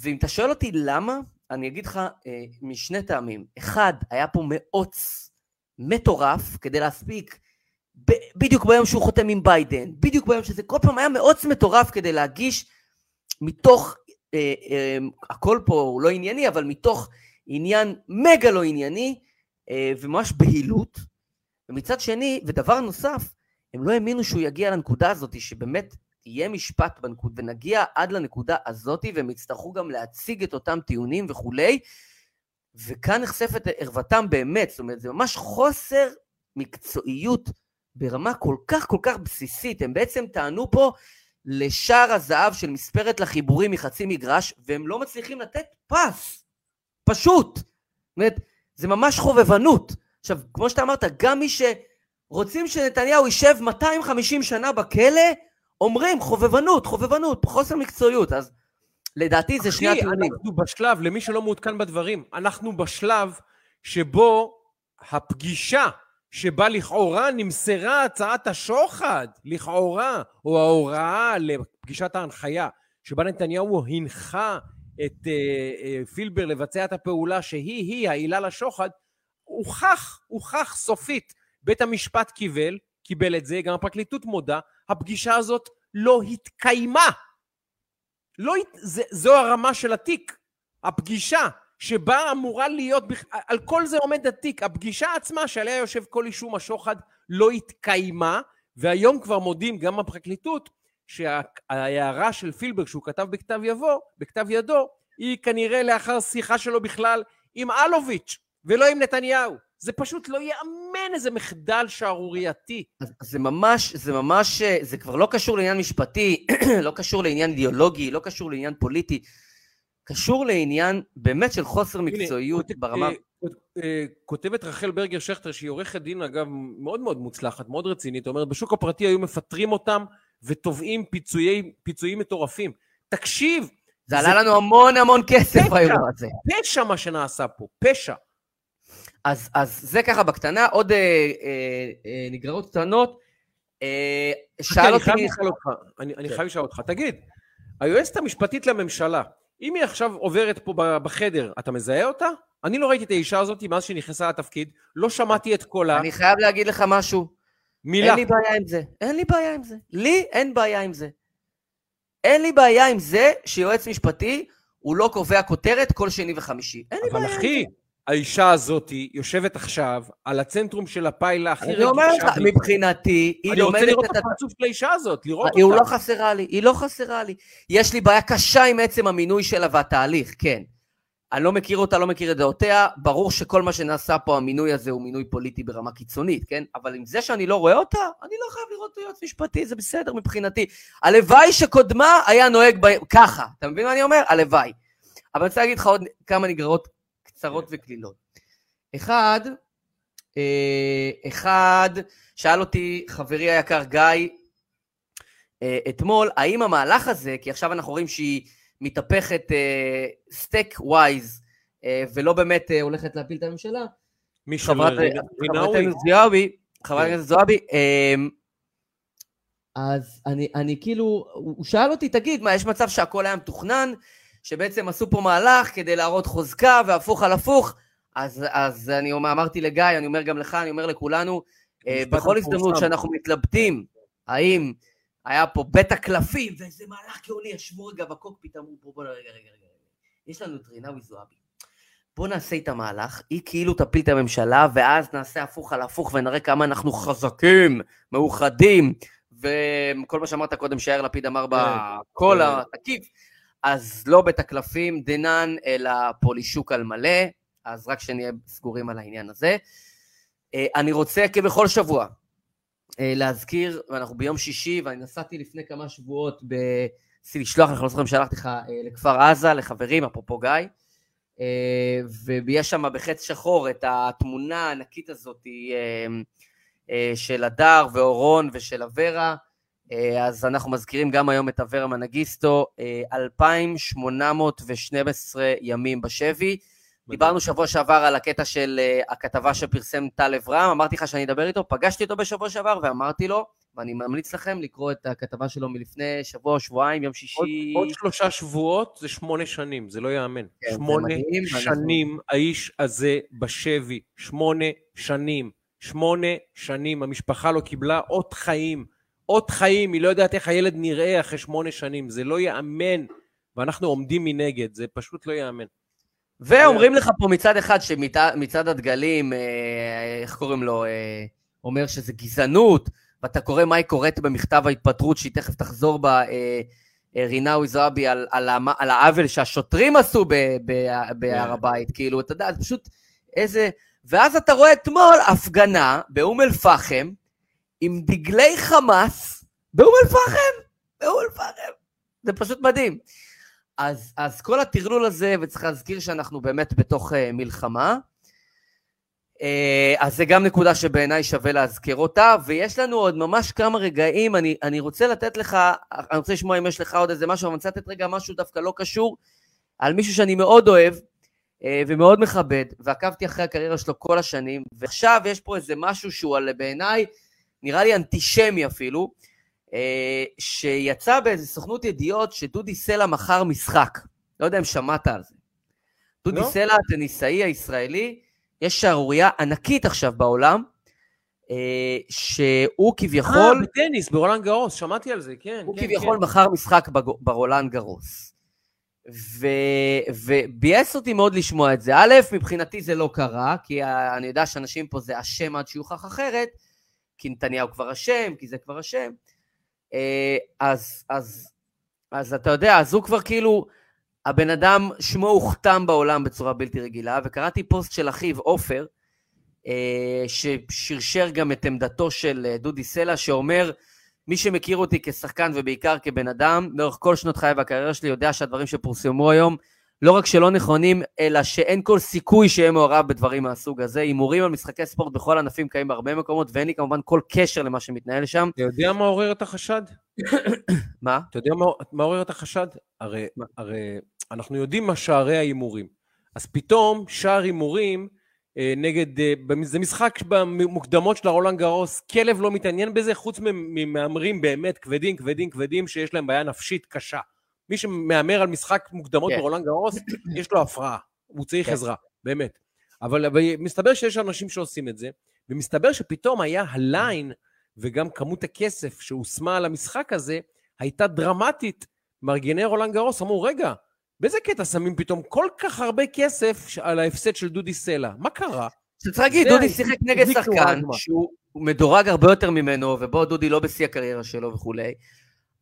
Speaker 2: ואם אתה שואל אותי למה, אני אגיד לך אה, משני טעמים. אחד, היה פה מאוץ מטורף כדי להספיק ב- בדיוק ביום שהוא חותם עם ביידן, בדיוק ביום שזה, כל פעם היה מאוץ מטורף כדי להגיש מתוך, אה, אה, הכל פה הוא לא ענייני, אבל מתוך עניין מגה לא ענייני, אה, וממש בהילות. ומצד שני, ודבר נוסף, הם לא האמינו שהוא יגיע לנקודה הזאת, שבאמת יהיה משפט בנקוד, ונגיע עד לנקודה הזאת, והם יצטרכו גם להציג את אותם טיעונים וכולי, וכאן נחשפת ערוותם באמת, זאת אומרת, זה ממש חוסר מקצועיות ברמה כל כך כל כך בסיסית. הם בעצם טענו פה לשער הזהב של מספרת לחיבורים מחצי מגרש, והם לא מצליחים לתת פס. פשוט. זאת אומרת, זה ממש חובבנות. עכשיו, כמו שאתה אמרת, גם מי שרוצים שנתניהו יישב 250 שנה בכלא, אומרים חובבנות, חובבנות, חוסר מקצועיות. אז לדעתי זה שני הטיעונים.
Speaker 3: אנחנו בשלב, למי שלא מעודכן בדברים, אנחנו בשלב שבו הפגישה שבה לכאורה נמסרה הצעת השוחד, לכאורה, או ההוראה לפגישת ההנחיה, שבה נתניהו הנחה את אה, אה, פילבר לבצע את הפעולה שהיא-היא העילה לשוחד, הוכח, הוכח סופית. בית המשפט קיבל, קיבל את זה, גם הפרקליטות מודה, הפגישה הזאת לא התקיימה. לא, זה, זו הרמה של התיק. הפגישה שבה אמורה להיות, על כל זה עומד התיק, הפגישה עצמה שעליה יושב כל אישום השוחד לא התקיימה, והיום כבר מודים גם הפרקליטות שההערה של פילבר שהוא כתב בכתב יבוא, בכתב ידו, היא כנראה לאחר שיחה שלו בכלל עם אלוביץ' ולא עם נתניהו. זה פשוט לא ייאמן איזה מחדל שערורייתי.
Speaker 2: אז זה ממש, זה ממש, אה, זה כבר לא קשור לעניין משפטי, לא קשור לעניין אידיאולוגי, לא קשור לעניין פוליטי, קשור לעניין באמת של חוסר מקצועיות ברמה...
Speaker 3: אה, אה, כותבת רחל ברגר שכטר, שהיא עורכת דין, אגב, מאוד מאוד מוצלחת, מאוד רצינית, אומרת, בשוק הפרטי היו מפטרים אותם ותובעים פיצויי, פיצויים מטורפים. תקשיב,
Speaker 2: זה עלה לנו המון המון כסף. האירוע הזה.
Speaker 3: פשע מה שנעשה פה, פשע.
Speaker 2: אז, אז זה ככה בקטנה, עוד אה, אה, אה, נגררות קטנות. אה, שאל
Speaker 3: אני
Speaker 2: אותי...
Speaker 3: חייב לשאול אותך, אני, אני
Speaker 2: כן.
Speaker 3: חייב לשאול אותך, תגיד, היועצת המשפטית לממשלה, אם היא עכשיו עוברת פה בחדר, אתה מזהה אותה? אני לא ראיתי את האישה הזאת מאז שהיא נכנסה לתפקיד, לא שמעתי את קולה,
Speaker 2: אני חייב להגיד לך משהו.
Speaker 3: מילה.
Speaker 2: אין לי בעיה עם זה. אין לי בעיה עם זה. לי אין בעיה עם זה. אין לי בעיה עם זה שיועץ משפטי הוא לא קובע כותרת כל שני וחמישי. אין לי
Speaker 3: אבל
Speaker 2: בעיה עם זה.
Speaker 3: אחי, האישה הזאת יושבת עכשיו על הצנטרום של הפיילה הכי
Speaker 2: אני אומר לך. מבחינתי, היא
Speaker 3: אני רוצה
Speaker 2: לומדת
Speaker 3: לראות
Speaker 2: את
Speaker 3: את. הפרצוף של האישה הזאת, לראות
Speaker 2: היא
Speaker 3: אותה.
Speaker 2: לא חסרה לי, היא לא חסרה לי. יש לי בעיה קשה עם עצם המינוי שלה והתהליך, כן. אני לא מכיר אותה, לא מכיר את דעותיה, ברור שכל מה שנעשה פה, המינוי הזה הוא מינוי פוליטי ברמה קיצונית, כן? אבל עם זה שאני לא רואה אותה, אני לא חייב לראות את היועץ משפטי, זה בסדר מבחינתי. הלוואי שקודמה היה נוהג ב... ככה, אתה מבין מה אני אומר? הלוואי. אבל אני רוצה להגיד לך עוד כמה נגררות קצרות וקלילות. אחד, אה, אחד, שאל אותי חברי היקר גיא אה, אתמול, האם המהלך הזה, כי עכשיו אנחנו רואים שהיא מתהפכת סטייק uh, ווייז, uh, ולא באמת uh, הולכת להפיל את הממשלה, חברת
Speaker 3: רינאוי?
Speaker 2: חברתנו זועבי, חברת
Speaker 3: כן.
Speaker 2: הכנסת זועבי, אז אני, אני כאילו, הוא שאל אותי, תגיד, מה, יש מצב שהכל היה מתוכנן, שבעצם עשו פה מהלך כדי להראות חוזקה והפוך על הפוך? אז, אז אני אומר, אמרתי לגיא, אני אומר גם לך, אני אומר לכולנו, אה, בכל. הזדמנות שאנחנו מתלבטים, האם היה פה בית הקלפים, ואיזה מהלך גאוני, ישבו רגע בקוקפיט, אמרו, בוא, בוא, רגע, רגע, רגע. יש לנו את רינאוי זועבי. בוא נעשה איתה מהלך, היא כאילו תפיל את הממשלה, ואז נעשה הפוך על הפוך ונראה כמה אנחנו חזקים, מאוחדים, וכל מה שאמרת קודם שיאיר לפיד אמר בקול
Speaker 3: כן.
Speaker 2: התקיף, אז לא בית הקלפים דנן, אלא פולישוק על מלא, אז רק שנהיה סגורים על העניין הזה. אה, אני רוצה כבכל שבוע אה, להזכיר, ואנחנו ביום שישי, ואני נסעתי לפני כמה שבועות, ב... ניסיתי לשלוח לך, לא זוכר אם שלחתי לך, אה, לכפר עזה, לחברים, אפרופו גיא, ויש שם בחץ שחור את התמונה הענקית הזאת של הדר ואורון ושל אברה, אז אנחנו מזכירים גם היום את אברה מנגיסטו, אה, 2,812 ימים בשבי. דיברנו שבוע שעבר על הקטע של uh, הכתבה שפרסם טל אברהם, אמרתי לך שאני אדבר איתו, פגשתי אותו בשבוע שעבר ואמרתי לו, ואני ממליץ לכם לקרוא את הכתבה שלו מלפני שבוע שבועיים, יום
Speaker 3: עוד,
Speaker 2: שישי.
Speaker 3: עוד שלושה שבועות זה שמונה שנים, זה לא ייאמן.
Speaker 2: כן,
Speaker 3: שמונה
Speaker 2: מדהים, ואנחנו-
Speaker 3: שנים האיש הזה בשבי, שמונה שנים. שמונה שנים, המשפחה לא קיבלה אות חיים. אות חיים, היא לא יודעת איך הילד נראה אחרי שמונה שנים, זה לא ייאמן. ואנחנו עומדים מנגד, זה פשוט לא ייאמן.
Speaker 2: ואומרים לך פה מצד אחד שמצד הדגלים, אה, איך קוראים לו, אה, אומר שזה גזענות, ואתה קורא מה היא קוראת במכתב ההתפטרות, שהיא תכף תחזור בה, אה, רינאוי זועבי, על, על, על העוול שהשוטרים עשו בהר הבית, כאילו, אתה יודע, פשוט איזה... ואז אתה רואה אתמול הפגנה באום אל-פחם, עם דגלי חמאס, באום אל-פחם, באום אל-פחם. זה פשוט מדהים. אז, אז כל הטרלול הזה, וצריך להזכיר שאנחנו באמת בתוך uh, מלחמה, uh, אז זה גם נקודה שבעיניי שווה להזכיר אותה, ויש לנו עוד ממש כמה רגעים, אני, אני רוצה לתת לך, אני רוצה לשמוע אם יש לך עוד איזה משהו, אבל אני רוצה לתת רגע משהו דווקא לא קשור, על מישהו שאני מאוד אוהב, uh, ומאוד מכבד, ועקבתי אחרי הקריירה שלו כל השנים, ועכשיו יש פה איזה משהו שהוא על בעיניי, נראה לי אנטישמי אפילו, אה, שיצא באיזה סוכנות ידיעות שדודי סלע מכר משחק. לא יודע אם שמעת על זה. דודי
Speaker 3: לא.
Speaker 2: סלע, הטניסאי הישראלי, יש שערורייה ענקית עכשיו בעולם, אה, שהוא
Speaker 3: אה,
Speaker 2: כביכול,
Speaker 3: בטניס, ברולנד גרוס, שמעתי על זה, כן.
Speaker 2: הוא
Speaker 3: כן,
Speaker 2: כביכול
Speaker 3: כן.
Speaker 2: מכר משחק ברולנד גרוס. ו... וביאס אותי מאוד לשמוע את זה. א', מבחינתי זה לא קרה, כי אני יודע שאנשים פה זה אשם עד שיוכח אחרת, כי נתניהו כבר אשם, כי זה כבר אשם. אה, אז, אז, אז אתה יודע, אז הוא כבר כאילו, הבן אדם, שמו הוכתם בעולם בצורה בלתי רגילה, וקראתי פוסט של אחיו, עופר, אה, ששרשר גם את עמדתו של אה, דודי סלע, שאומר, מי שמכיר אותי כשחקן ובעיקר כבן אדם, לאורך כל שנות חיי והקריירה שלי, יודע שהדברים שפורסמו היום, לא רק שלא נכונים, אלא שאין כל סיכוי שיהיה מעורב בדברים מהסוג הזה. הימורים על משחקי ספורט בכל ענפים קיימים בהרבה מקומות, ואין לי כמובן כל קשר למה שמתנהל שם.
Speaker 3: אתה יודע מה עורר את החשד?
Speaker 2: מה?
Speaker 3: אתה יודע מה, עורר את החשד? הרי, הרי אנחנו יודעים מה שערי ההימורים. אז פתאום שער הימורים אה, נגד, אה, זה משחק במוקדמות של הרולאן גארוס, כלב לא מתעניין בזה, חוץ ממ- ממהמרים באמת כבדים, כבדים, כבדים, שיש להם בעיה נפשית קשה. מי שמהמר על משחק מוקדמות
Speaker 2: כן.
Speaker 3: ברולאן גארוס, יש לו הפרעה, הוא צריך
Speaker 2: כן.
Speaker 3: עזרה, באמת. אבל, אבל מסתבר שיש אנשים שעושים את זה, ומסתבר שפתאום היה ה line, וגם כמות הכסף שהושמה על המשחק הזה, הייתה דרמטית. מארגני רולאן גארוס אמרו, רגע, באיזה קטע שמים פתאום כל כך הרבה כסף על ההפסד של דודי סלע? מה קרה?
Speaker 2: שצריך להגיד, דודי שיחק נגד שחקן שהוא מדורג הרבה יותר ממנו, ובו דודי לא בשיא הקריירה שלו וכולי.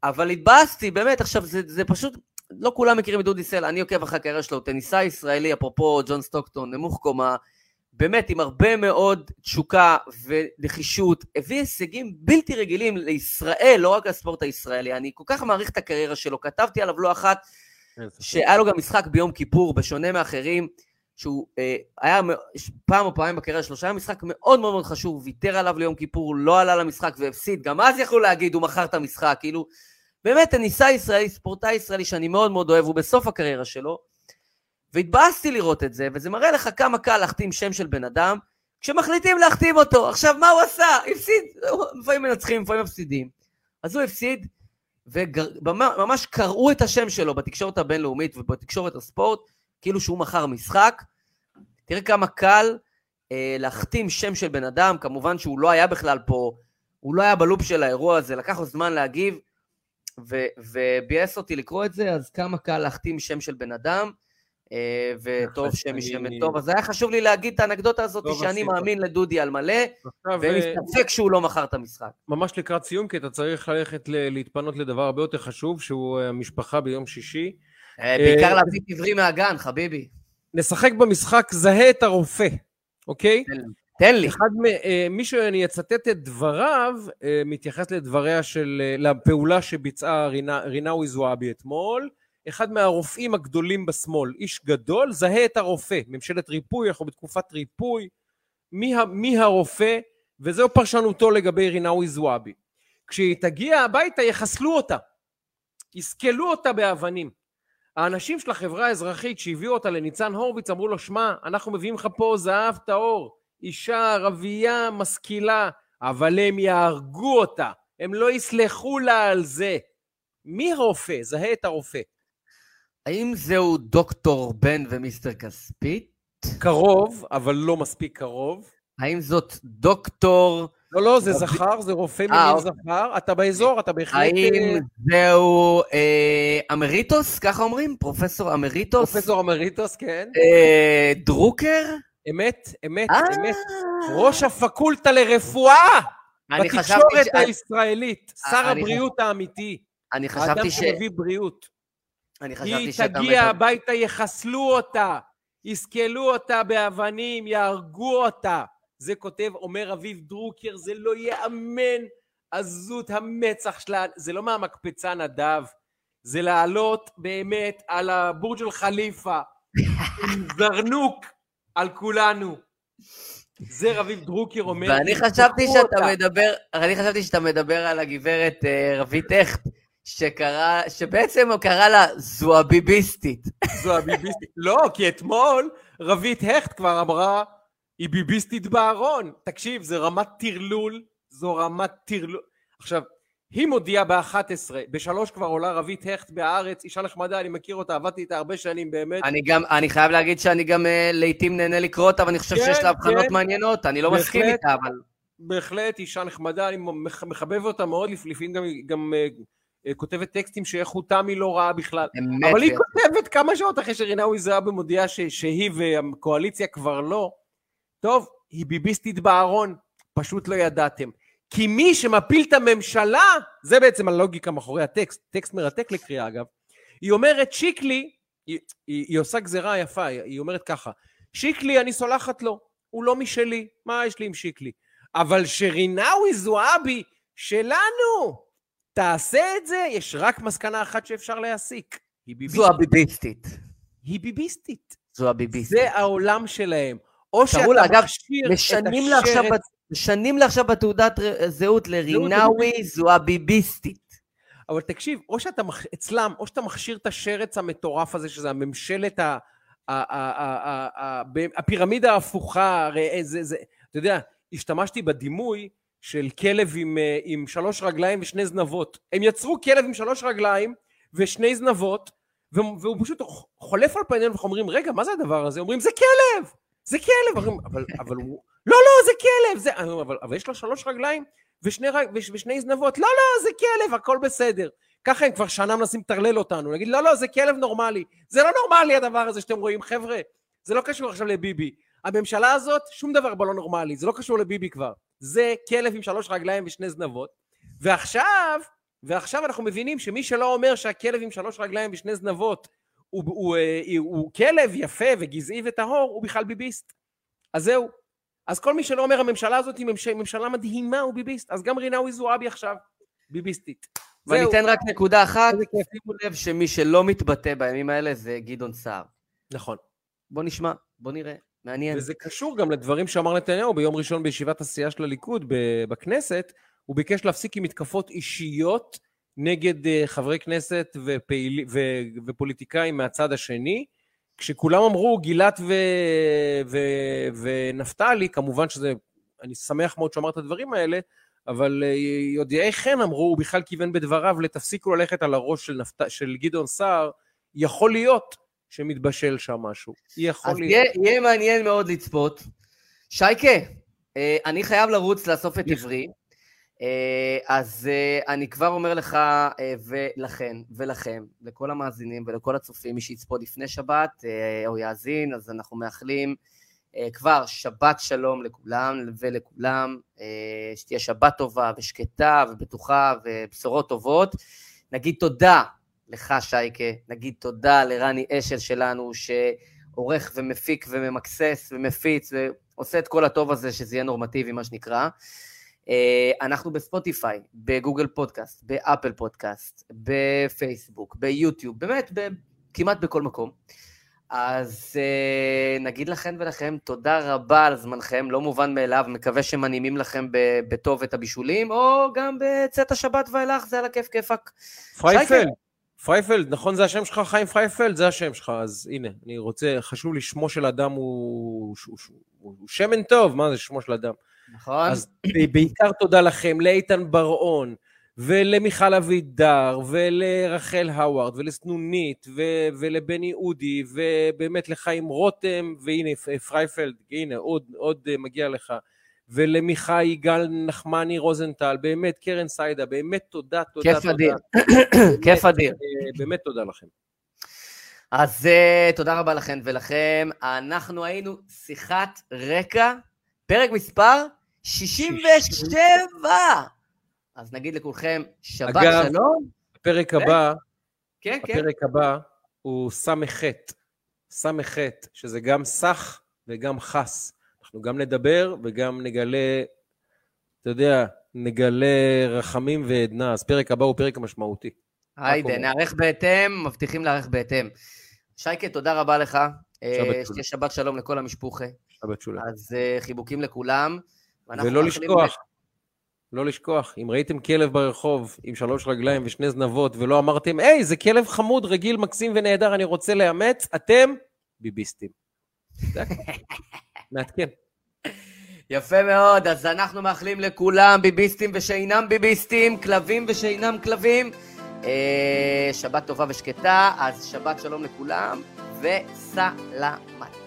Speaker 2: אבל התבאסתי, באמת, עכשיו, זה, זה פשוט, לא כולם מכירים את דודי סלע, אני עוקב אחרי הקריירה שלו, הוא טניסאי ישראלי, אפרופו ג'ון סטוקטון, נמוך קומה, באמת, עם הרבה מאוד תשוקה ונחישות, הביא הישגים בלתי רגילים לישראל, לא רק לספורט הישראלי. אני כל כך מעריך את הקריירה שלו, כתבתי עליו לא אחת, שהיה לו גם משחק ביום כיפור, בשונה מאחרים, שהוא אה, היה פעם או פעמיים בקריירה שלו, שהיה משחק מאוד מאוד מאוד חשוב, ויתר עליו ליום כיפור, לא עלה למשחק והפסיד, גם אז יכלו להגיד, הוא מכר את המשחק, כאילו, באמת, טניסאי ישראלי, ספורטאי ישראלי שאני מאוד מאוד אוהב, הוא בסוף הקריירה שלו, והתבאסתי לראות את זה, וזה מראה לך כמה קל להחתים שם של בן אדם, כשמחליטים להחתים אותו. עכשיו, מה הוא עשה? הפסיד, לפעמים מנצחים, לפעמים מפסידים. אז הוא הפסיד, וממש קראו את השם שלו בתקשורת הבינלאומית ובתקשורת הספורט, כאילו שהוא מכר משחק. תראה כמה קל אה, להחתים שם של בן אדם, כמובן שהוא לא היה בכלל פה, הוא לא היה בלופ של האירוע הזה, לקח לו זמן להגיב, וביאס אותי לקרוא את זה, אז כמה קל להחתים שם של בן אדם. אה, וטוב שם משמן טוב. אז היה חשוב לי להגיד את האנקדוטה הזאת, שאני מאמין לדודי על מלא, ואין לי אה, ספק שהוא לא מכר את המשחק.
Speaker 3: ממש לקראת סיום, כי אתה צריך ללכת להתפנות לדבר הרבה יותר חשוב, שהוא המשפחה אה, ביום שישי.
Speaker 2: בעיקר להביא עברי מהגן, חביבי.
Speaker 3: נשחק במשחק זהה את הרופא, אוקיי?
Speaker 2: תן לי.
Speaker 3: אחד מי שאני אצטט את דבריו, מתייחס לדבריה של, לפעולה שביצעה רינאוי זועבי אתמול. אחד מהרופאים הגדולים בשמאל, איש גדול, זהה את הרופא, ממשלת ריפוי, אנחנו בתקופת ריפוי, מי, מי הרופא, וזהו פרשנותו לגבי רינאוי זועבי. כשהיא תגיע הביתה יחסלו אותה, יסקלו אותה באבנים. האנשים של החברה האזרחית שהביאו אותה לניצן הורוביץ אמרו לו, שמע, אנחנו מביאים לך פה זהב טהור, אישה ערבייה משכילה, אבל הם יהרגו אותה, הם לא יסלחו לה על זה. מי הרופא? זהה את הרופא.
Speaker 2: האם זהו דוקטור בן ומיסטר כספית?
Speaker 3: קרוב, אבל לא מספיק קרוב.
Speaker 2: האם זאת דוקטור...
Speaker 3: לא, לא, זה זכר, זה רופא אה, אוקיי. זכר. אתה באזור, אתה בהחלט...
Speaker 2: האם אה, זהו אה, אמריטוס, ככה אומרים? פרופסור אמריטוס?
Speaker 3: פרופסור אמריטוס, כן.
Speaker 2: דרוקר?
Speaker 3: אמת, אמת, אמת. ראש הפקולטה לרפואה! בתקשורת הישראלית, שר הבריאות האמיתי.
Speaker 2: אני חשבתי ש...
Speaker 3: האדם שמביא בריאות. היא תגיע הביתה, יחסלו אותה, יסקלו אותה באבנים, יהרגו אותה. זה כותב, אומר אביב דרוקר, זה לא ייאמן עזות המצח שלה, זה לא מהמקפצה נדב, זה לעלות באמת על הבורג' אל-חליפה, עם זרנוק על כולנו. זה רביב דרוקר אומר.
Speaker 2: ואני חשבתי שאתה מדבר, אני חשבתי שאתה מדבר על הגברת אה, רבית הכט. שקרא, שבעצם הוא קרא לה זועביביסטית.
Speaker 3: זועביביסטית. לא, כי אתמול רבית הכט כבר אמרה, היא ביביסטית בארון. תקשיב, זה רמת טרלול, זו רמת טרלול. עכשיו, היא מודיעה ב-11, בשלוש כבר עולה רבית הכט בהארץ, אישה נחמדה, אני מכיר אותה, עבדתי איתה הרבה שנים באמת.
Speaker 2: אני גם, אני חייב להגיד שאני גם uh, לעיתים נהנה לקרוא אותה, ואני חושב כן, שיש לה הבחנות כן. מעניינות, אני לא בהחלט, מסכים איתה, אבל...
Speaker 3: בהחלט, אישה נחמדה, אני מחבב אותה מאוד, לפעמים גם, גם uh, אה, כותבת טקסטים שאיכותם היא לא רעה בכלל. אבל היא כותבת כמה שעות אחרי שרינאוי זועבי מודיעה שהיא והקואליציה כבר לא. טוב, היא ביביסטית בארון, פשוט לא ידעתם. כי מי שמפיל את הממשלה, זה בעצם הלוגיקה מאחורי הטקסט, טקסט מרתק לקריאה אגב, היא אומרת שיקלי, היא, היא, היא עושה גזירה יפה, היא אומרת ככה, שיקלי אני סולחת לו, הוא לא משלי, מה יש לי עם שיקלי? אבל שרינאוי זועבי שלנו, תעשה את זה, יש רק מסקנה אחת שאפשר להסיק.
Speaker 2: היא ביביסטית. זו הביביסטית.
Speaker 3: היא ביביסטית.
Speaker 2: זו הביביסטית.
Speaker 3: זה העולם שלהם. או שאתה
Speaker 2: אגב, משנים לה עכשיו, משנים לה עכשיו בתעודת זהות לרינאווי, זו הביביסטית.
Speaker 3: אבל תקשיב, או שאתה, אצלם, או שאתה מכשיר את השרץ המטורף הזה, שזה הממשלת, ה, הפירמידה ההפוכה, הרי זה, זה, אתה יודע, השתמשתי בדימוי של כלב עם, אה, עם שלוש רגליים ושני זנבות. הם יצרו כלב עם שלוש רגליים ושני זנבות, והוא פשוט חולף על פנינו ואומרים, רגע, מה זה הדבר הזה? אומרים, זה כלב! זה כלב! אומרים, אבל, אבל הוא... לא, לא, זה כלב! זה... אבל, אבל יש לו שלוש רגליים ושני, רג... ושני זנבות. לא, לא, זה כלב, הכל בסדר. ככה הם כבר שנה מנסים לטרלל אותנו. נגיד, לא, לא, זה כלב נורמלי. זה לא נורמלי הדבר הזה שאתם רואים, חבר'ה. זה לא קשור עכשיו לביבי. הממשלה הזאת, שום דבר בה לא נורמלי. זה לא קשור לביבי כבר. זה כלב עם שלוש רגליים ושני זנבות, ועכשיו, ועכשיו אנחנו מבינים שמי שלא אומר שהכלב עם שלוש רגליים ושני זנבות הוא, הוא, הוא, אה, הוא, הוא כלב יפה וגזעי וטהור, הוא בכלל ביביסט. אז זהו. אז כל מי שלא אומר הממשלה הזאת היא ממשלה, ממשלה מדהימה הוא ביביסט, אז גם רינאוי זועבי עכשיו. ביביסטית.
Speaker 2: ואני. אתן רק נקודה אחת. שימו לב שמי שלא מתבטא בימים האלה זה גדעון סער.
Speaker 3: נכון.
Speaker 2: בוא נשמע, בוא נראה, מעניין.
Speaker 3: וזה קשור גם לדברים שאמר נתניהו ביום ראשון בישיבת הסיעה של הליכוד בכנסת. הוא ביקש להפסיק עם מתקפות אישיות נגד אה, חברי כנסת ופעיל, ו, ופוליטיקאים מהצד השני. כשכולם אמרו גילת ו, ו, ונפתלי, כמובן שזה, אני שמח מאוד שאמר את הדברים האלה, אבל אה, יודעי חן אמרו, הוא בכלל כיוון בדבריו לתפסיקו ללכת על הראש של, נפת, של גדעון סער, יכול להיות שמתבשל שם משהו. יכול
Speaker 2: אז
Speaker 3: להיות.
Speaker 2: יהיה, יהיה מעניין מאוד לצפות. שייקה, אה, אני חייב לרוץ לאסוף את עברי, אז אה, אני כבר אומר לך אה, ולכן ולכם, לכל המאזינים ולכל הצופים, מי שיצפות לפני שבת אה, או יאזין, אז אנחנו מאחלים אה, כבר שבת שלום לכולם ולכולם, אה, שתהיה שבת טובה ושקטה ובטוחה ובשורות טובות. נגיד תודה לך, שייקה, נגיד תודה לרני אשל שלנו, שעורך ומפיק וממקסס ומפיץ ועושה את כל הטוב הזה, שזה יהיה נורמטיבי, מה שנקרא. אה, אנחנו בספוטיפיי, בגוגל פודקאסט, באפל פודקאסט, בפייסבוק, ביוטיוב, באמת, ב- כמעט בכל מקום. אז אה, נגיד לכם ולכם תודה רבה על זמנכם, לא מובן מאליו, מקווה שמנעימים לכם בטוב את הבישולים, או גם בצאת השבת ואילך, זה על הכיף כיפאק.
Speaker 3: פרייפלד, פרייפלד, נכון זה השם שלך, חיים פרייפלד? זה השם שלך, אז הנה, אני רוצה, חשוב לי, שמו של אדם הוא, הוא, הוא, הוא שמן טוב, מה זה שמו של אדם?
Speaker 2: נכון?
Speaker 3: אז בעיקר תודה לכם, לאיתן בר-און, ולמיכל אבידר, ולרחל האווארד, ולסנונית, ו- ולבני אודי, ובאמת לחיים רותם, והנה פרייפלד, הנה עוד, עוד אה, מגיע לך, ולמיכאי יגאל נחמני רוזנטל, באמת קרן סיידה, באמת תודה, תודה,
Speaker 2: כיף
Speaker 3: תודה.
Speaker 2: אדיר, כיף אדיר.
Speaker 3: אה, באמת תודה לכם.
Speaker 2: אז uh, תודה רבה לכם ולכם. אנחנו היינו שיחת רקע, פרק מספר 67. אז נגיד לכולכם, שבת
Speaker 3: אגב,
Speaker 2: שלום.
Speaker 3: הפרק הבא,
Speaker 2: כן, כן.
Speaker 3: הפרק הבא הוא ס"ח, ס"ח, שזה גם סך וגם חס. אנחנו גם נדבר וגם נגלה, אתה יודע, נגלה רחמים ועדנה, אז פרק הבא הוא פרק משמעותי.
Speaker 2: היידה? נערך בהתאם, מבטיחים לערך בהתאם. שייקה, תודה רבה לך. אה,
Speaker 3: שבת.
Speaker 2: שתהיה שבת שלום לכל המשפוחה.
Speaker 3: שבת שולה.
Speaker 2: אז אה, חיבוקים לכולם.
Speaker 3: ולא לשכוח, לא לשכוח, אם ראיתם כלב ברחוב עם שלוש רגליים ושני זנבות ולא אמרתם, היי, זה כלב חמוד, רגיל, מקסים ונהדר, אני רוצה לאמץ, אתם ביביסטים. מעדכן.
Speaker 2: יפה מאוד, אז אנחנו מאחלים לכולם ביביסטים ושאינם ביביסטים, כלבים ושאינם כלבים. אה, שבת טובה ושקטה, אז שבת שלום לכולם, וסלמת.